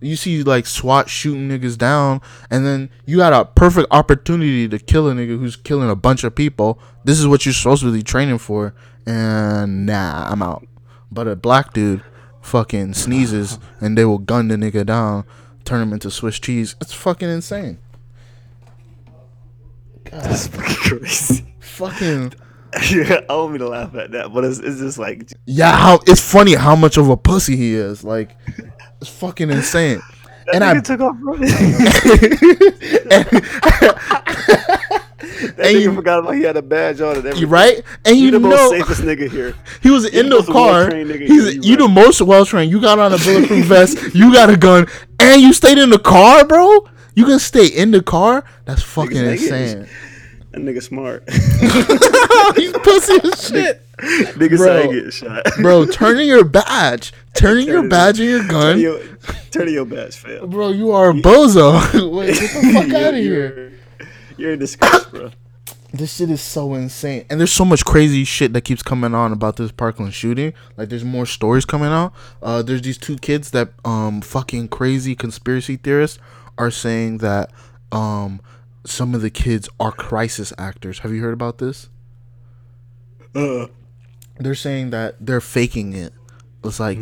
you see like SWAT shooting niggas down, and then you had a perfect opportunity to kill a nigga who's killing a bunch of people. This is what you're supposed to be training for, and nah, I'm out. But a black dude fucking sneezes, and they will gun the nigga down, turn him into Swiss cheese. It's fucking insane. That's fucking crazy. Fucking yeah, I want me to laugh at that, but it's, it's just like yeah, how it's funny how much of a pussy he is. Like it's fucking insane. And I took off running. And you- forgot about he had a badge on and you right, and You you the most safest nigga here. he was in the the car. He's you you the most well trained. You got on a bulletproof vest. You got a gun, and you stayed in the car, bro. You can stay in the car. That's fucking niggas- insane. That nigga smart. He's pussy as shit. nigga Bro. ain't shot. Bro, turning your badge, turning your Turn it- badge and your gun, your, turn your badge, fail. bro. You are a bozo. Wait, get the fuck out of here. You're, in disgrace, bro. This shit is so insane, and there's so much crazy shit that keeps coming on about this Parkland shooting. Like, there's more stories coming out. Uh, there's these two kids that um fucking crazy conspiracy theorists are saying that um some of the kids are crisis actors. Have you heard about this? Uh, They're saying that they're faking it. It's like,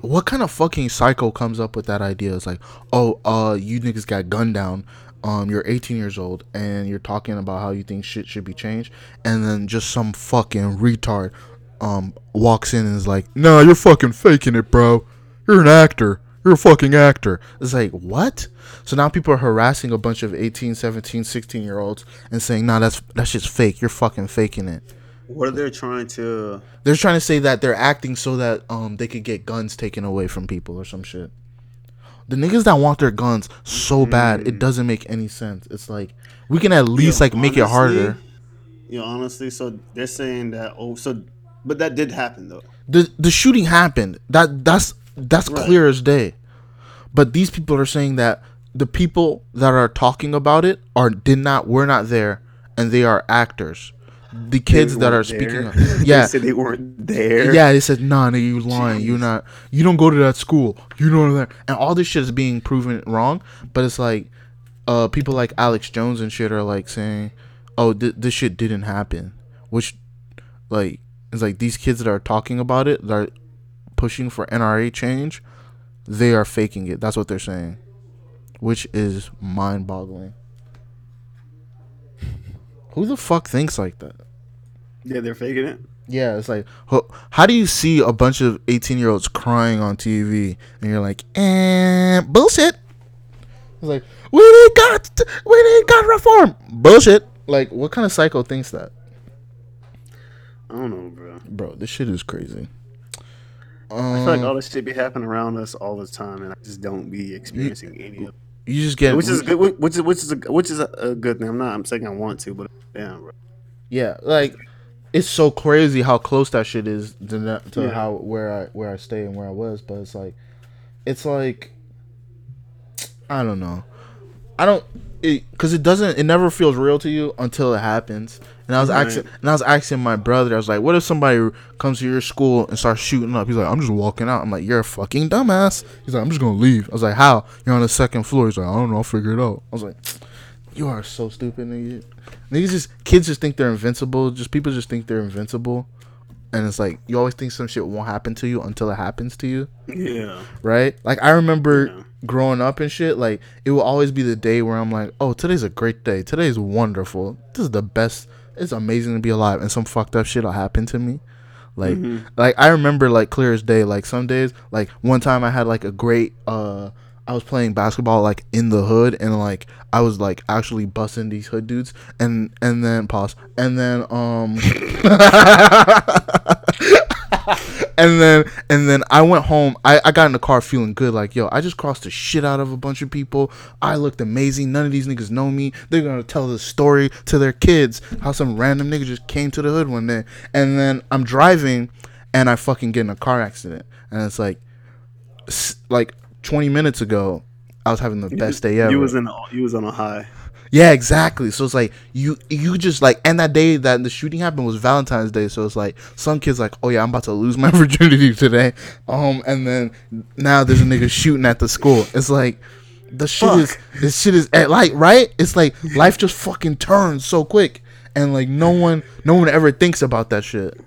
what kind of fucking psycho comes up with that idea? It's like, oh, uh, you niggas got gunned down. Um, you're 18 years old and you're talking about how you think shit should be changed, and then just some fucking retard, um, walks in and is like, "No, you're fucking faking it, bro. You're an actor. You're a fucking actor." It's like, what? So now people are harassing a bunch of 18, 17, 16 year olds and saying, "Nah, that's that shit's fake. You're fucking faking it." what are they trying to? They're trying to say that they're acting so that um they could get guns taken away from people or some shit. The niggas that want their guns so bad, it doesn't make any sense. It's like we can at least Yo, like make it harder. honestly- You know, honestly, so they're saying that. Oh, so, but that did happen though. The the shooting happened. That that's that's Right. clear as day. But these people are saying that the people that are talking about it are did not were not there and they are actors. The kids that are weren't speaking there. of, they yeah, said they weren't there. Yeah, they said, nah, nigga, you lying. You're not. You don't go to that school. You know that. And all this shit is being proven wrong. But it's like, uh, people like Alex Jones and shit are like saying, oh, th- this shit didn't happen. Which, like, it's like these kids that are talking about it, that are pushing for NRA change, they are faking it. That's what they're saying. Which is mind boggling. Who the fuck thinks like that? yeah, they're faking it. Yeah, it's like, how do you see a bunch of 18 year olds crying on TV and you're like, eh, bullshit? It's like, we need got, we need got reform. Bullshit. Like, what kind of psycho thinks that? I don't know, bro. Bro, this shit is crazy. I feel like Um, all this shit be happening around us all the time, and I just don't be experiencing any of it. you just get, Which is good. Which is which is a, which is a, a good thing. I'm not. I'm saying I want to, but damn, bro. yeah, like, it's so crazy how close that shit is to, to Yeah. how where I where I stay and where I was, but it's like, it's like, I don't know, I don't, because it, doesn't, it never feels real to you until it happens. And I was Right. asking, and I was asking my brother, I was like, what if somebody comes to your school and starts shooting up? He's like, I'm just walking out. I'm like, you're a fucking dumbass. He's like, I'm just gonna leave. I was like, how? You're on the second floor. He's like, I don't know, I'll figure it out. I was like, you are so stupid, nigga. Niggas just kids just think they're invincible. Just people just think they're invincible. And it's like you always think some shit won't happen to you until it happens to you, Yeah. right? Like I remember Yeah. Growing up and shit, like it will always be the day where I'm like, "Oh, today's a great day. Today's wonderful. This is the best. It's amazing to be alive." And some fucked up shit'll happen to me. Like like I remember like clear as day, like some days, like one time I had like a great uh I was playing basketball like in the hood and like I was like actually busting these hood dudes and and then pause and then um and then and then I went home. I, I got in the car feeling good, like yo, I just crossed the shit out of a bunch of people. I looked amazing. None of these niggas know me. They're gonna tell the story to their kids how some random nigga just came to the hood one day. And then I'm driving, and I fucking get in a car accident, and it's like, like 20 minutes ago, I was having the best day ever. You was in you was on a high. Yeah, exactly. So it's like you you just like and that day that the shooting happened was Valentine's Day. So it's like some kids like, oh yeah, I'm about to lose my virginity today. Um, and then now there's a nigga shooting at the school. It's like the shit Fuck. is this shit is at like right. It's like life just fucking turns so quick, and like no one no one ever thinks about that shit,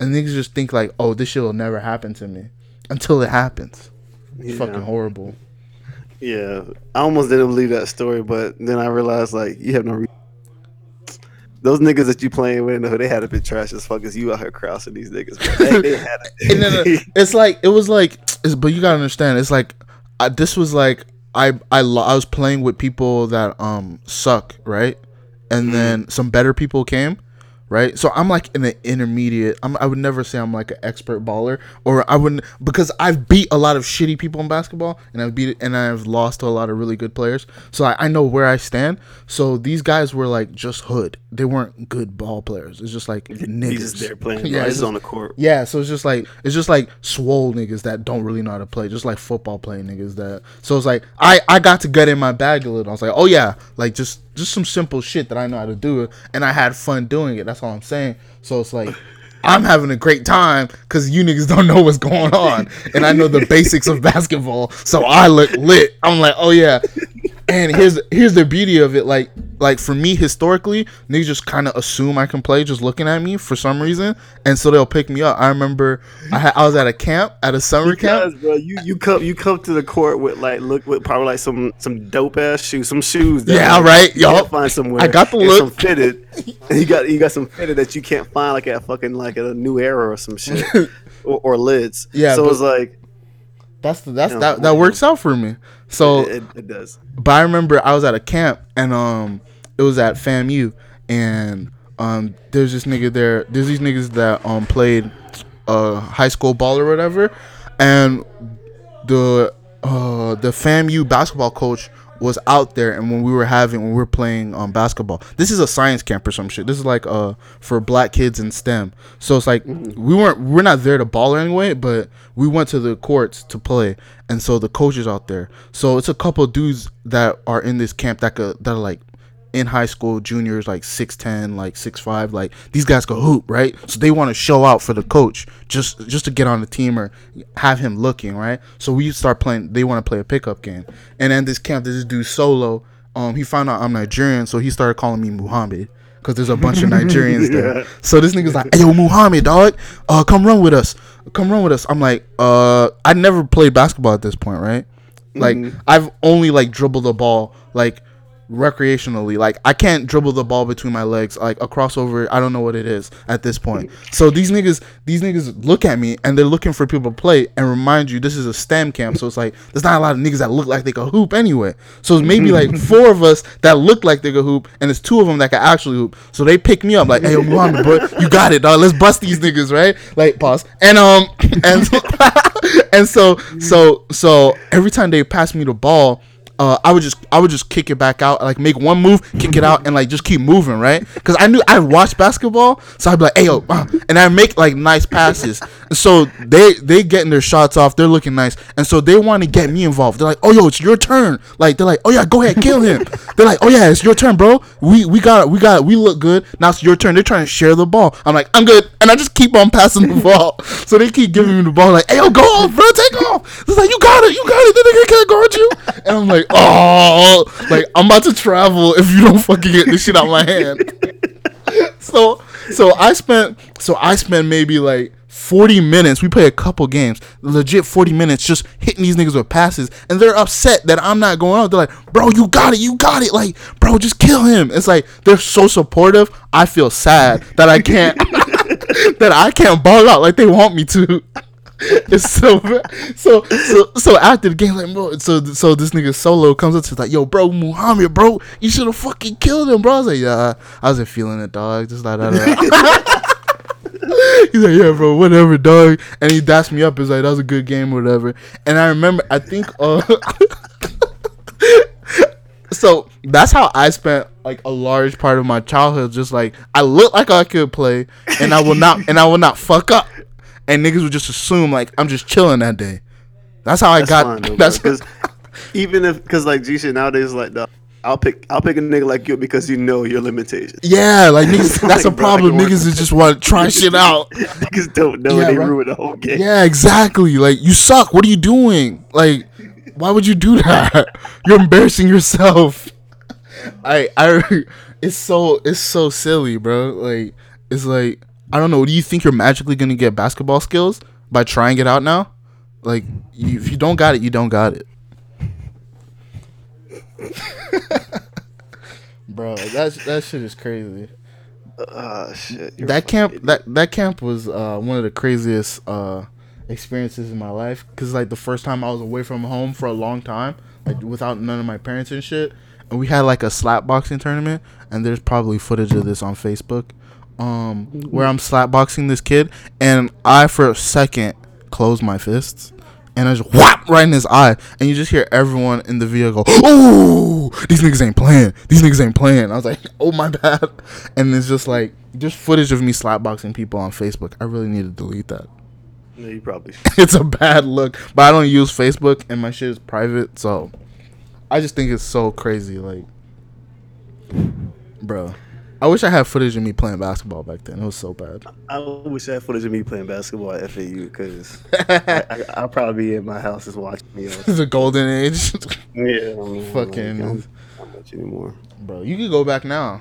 and niggas just think like, oh, this shit will never happen to me until it happens. It's yeah. fucking horrible. Yeah, I almost didn't believe that story, but then I realized like you have no. Re- those niggas that you playing with in the hood, they had a bit trash as fuck as you out here crossing these niggas. They, they had it. no, it's like it was like, but you gotta understand, it's like I, this was like I I I was playing with people that um suck, right? And mm. then some better people came, right? So I'm like in the intermediate. I'm, I would never say I'm like an expert baller, or I wouldn't because I've beat a lot of shitty people in basketball, and I've beat and I've lost to a lot of really good players. So I, I know where I stand. So these guys were like just hood. They weren't good ball players. It's just like niggas. He's there playing. Yeah, he's on the court. Yeah, so it's just like it's just like swole niggas that don't really know how to play, just like football playing niggas that. So it's like I I got to get in my bag a little. I was like, oh yeah, like just just some simple shit that I know how to do, and I had fun doing it. That's all I'm saying. So it's like I'm having a great time because you niggas don't know what's going on, and I know the basics of basketball. So I look lit. I'm like, oh yeah. And here's here's the beauty of it. Like like for me historically, niggas just kind of assume I can play just looking at me for some reason, and so they'll pick me up. I remember I, had, I was at a camp at a summer because, camp. Bro, you you come you come to the court with like look with probably like some some dope ass shoes, some shoes. That yeah, like, right. Yo, find somewhere. I got the look. Some fitted. you got you got some fitted that you can't find like at fucking like at a new era or some shit or, or lids. Yeah. So it's like that's the, that's you know, that that works out for me. So it, it, it, does. But I remember I was at a camp and um it was at FAMU, and um, there's this nigga there. There's these niggas that um played uh high school ball or whatever, and the uh the FAMU basketball coach was out there and when we were having when we were playing um basketball. This is a science camp or some shit. This is like uh for black kids in stem. So it's like mm-hmm. we weren't we're not there to ball anyway but we went to the courts to play. And so the coaches out there. So it's a couple dudes that are in this camp that could that are like in high school, juniors like 6'10, like 6'5, like these guys go hoop, right? So they want to show out for the coach just just to get on the team or have him looking, right? So we start playing they want to play a pickup game. And then this camp, this dude solo, um, he found out I'm Nigerian, so he started calling me Muhammad. Cause there's a bunch of Nigerians yeah. there. So this nigga's like, hey, yo, Muhammad, dog, uh, come run with us. Come run with us. I'm like, uh, I never played basketball at this point, right? Like, mm-hmm. I've only like dribbled the ball like recreationally. Like I can't dribble the ball between my legs. Like a crossover, I don't know what it is at this point. So these niggas, these niggas look at me and they're looking for people to play. And remind you, this is a STEM camp, so it's like there's not a lot of niggas that look like they could hoop anyway. So it's maybe like four of us that look like they could hoop, and it's two of them that can actually hoop. So they pick me up like, hey, Muhammad, bro, you got it, dog. Let's bust these niggas, right? Like pause. And um and and so so so every time they pass me the ball uh, I would just I would just kick it back out, like make one move, kick it out, and like just keep moving, right? Because I knew I watched basketball, so I'd be like, "Hey yo," uh, and I make like nice passes. So they they getting their shots off, they're looking nice, and so they want to get me involved. They're like, "Oh yo, it's your turn!" Like they're like, "Oh yeah, go ahead, kill him." they're like, "Oh yeah, it's your turn, bro. We we got we got we look good. Now it's your turn." They're trying to share the ball. I'm like, "I'm good," and I just keep on passing the ball. so they keep giving me the ball, like, "Hey yo, go off, bro, take off." It's like, "You got it, you got it." The nigga can't guard you, and I'm like like, oh, like I'm about to travel if you don't fucking get this shit out of my hand. so, so I spent, so I spent maybe like 40 minutes. We play a couple games, legit 40 minutes, just hitting these niggas with passes, and they're upset that I'm not going out. They're like, bro, you got it, you got it. Like, bro, just kill him. It's like they're so supportive. I feel sad that I can't, that I can't ball out like they want me to. it's so so so so after the game, like bro, so so this nigga solo comes up to like, yo, bro, Muhammad, bro, you should have fucking killed him, bro. I was like, yeah, I wasn't feeling it, dog. Just like that. He's like, yeah, bro, whatever, dog. And he dashed me up. He's like, that was a good game, or whatever. And I remember, I think, uh, so that's how I spent like a large part of my childhood. Just like I look like I could play, and I will not, and I will not fuck up. And niggas would just assume like I'm just chilling that day. That's how I That's got. fine, though, that's because even if because like G shit nowadays like dog, I'll pick I'll pick a nigga like you because you know your limitations. yeah, like niggas. That's a Like, bro, problem. Niggas is just want to try shit out. Niggas don't know Yeah, and they right. ruin the whole game. Yeah, exactly. Like you suck. What are you doing? Like, why would you do that? You're embarrassing yourself. I I it's so it's so silly, bro. Like it's like I don't know. Do you think you're magically gonna get basketball skills by trying it out now? Like you, if you don't got it, you don't got it. Bro, that that shit is crazy Ah shit. that camp idiot. that that camp was uh, one of the craziest uh, experiences in my life because like the first time I was away from home for a long time, like without none of my parents and shit, and we had like a slap boxing tournament, and there's probably footage of this on Facebook, um, where I'm slap boxing this kid, and I for a second closed my fists. And I just whap right in his eye, and you just hear everyone in the vehicle, "Oh, these niggas ain't playing. These niggas ain't playing." I was like, "Oh my bad," and it's just like just footage of me slapboxing people on Facebook. I really need to delete that. Yeah, you probably it's a bad look, but I don't use Facebook, and my shit is private, so I just think it's so crazy. Like, bro, I wish I had footage of me playing basketball back then. It was so bad. I wish I had footage of me playing basketball at FAU because I, I'll probably be in my house just watching me. The golden age, yeah, I Fucking- like, I'm not much anymore. bro. You could go back now.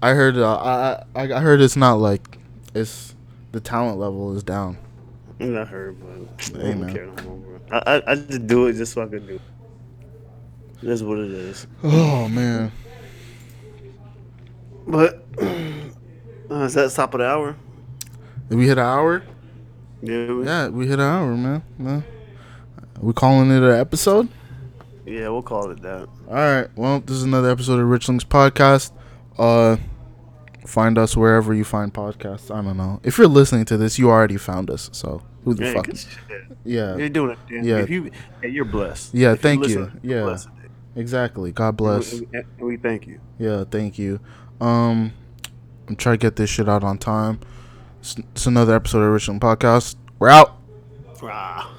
I heard. Uh, I I I heard it's not like it's the talent level is down. I heard, but I Hey, don't man. care no more, bro. I, I I just do it just so I can do. it. That's what it is. Oh man. But uh, is that the top of the hour? Did we hit an hour? Yeah, we, Yeah, we hit an hour, man. man. We calling it an episode? yeah, we'll call it that. All right. Well, this is another episode of Richlings Podcast. Uh, find us wherever you find podcasts. I don't know. If you're listening to this, you already found us. So who the Yeah, fuck? Yeah. You're doing it. Dan. Yeah. If you, hey, you're blessed. Yeah, If thank you. Yeah. blessed. Exactly. God bless. And we, and we thank you. Yeah. Thank you. Um, I'm trying to get this shit out on time. It's, it's another episode of Richland Podcast. We're out. Rah.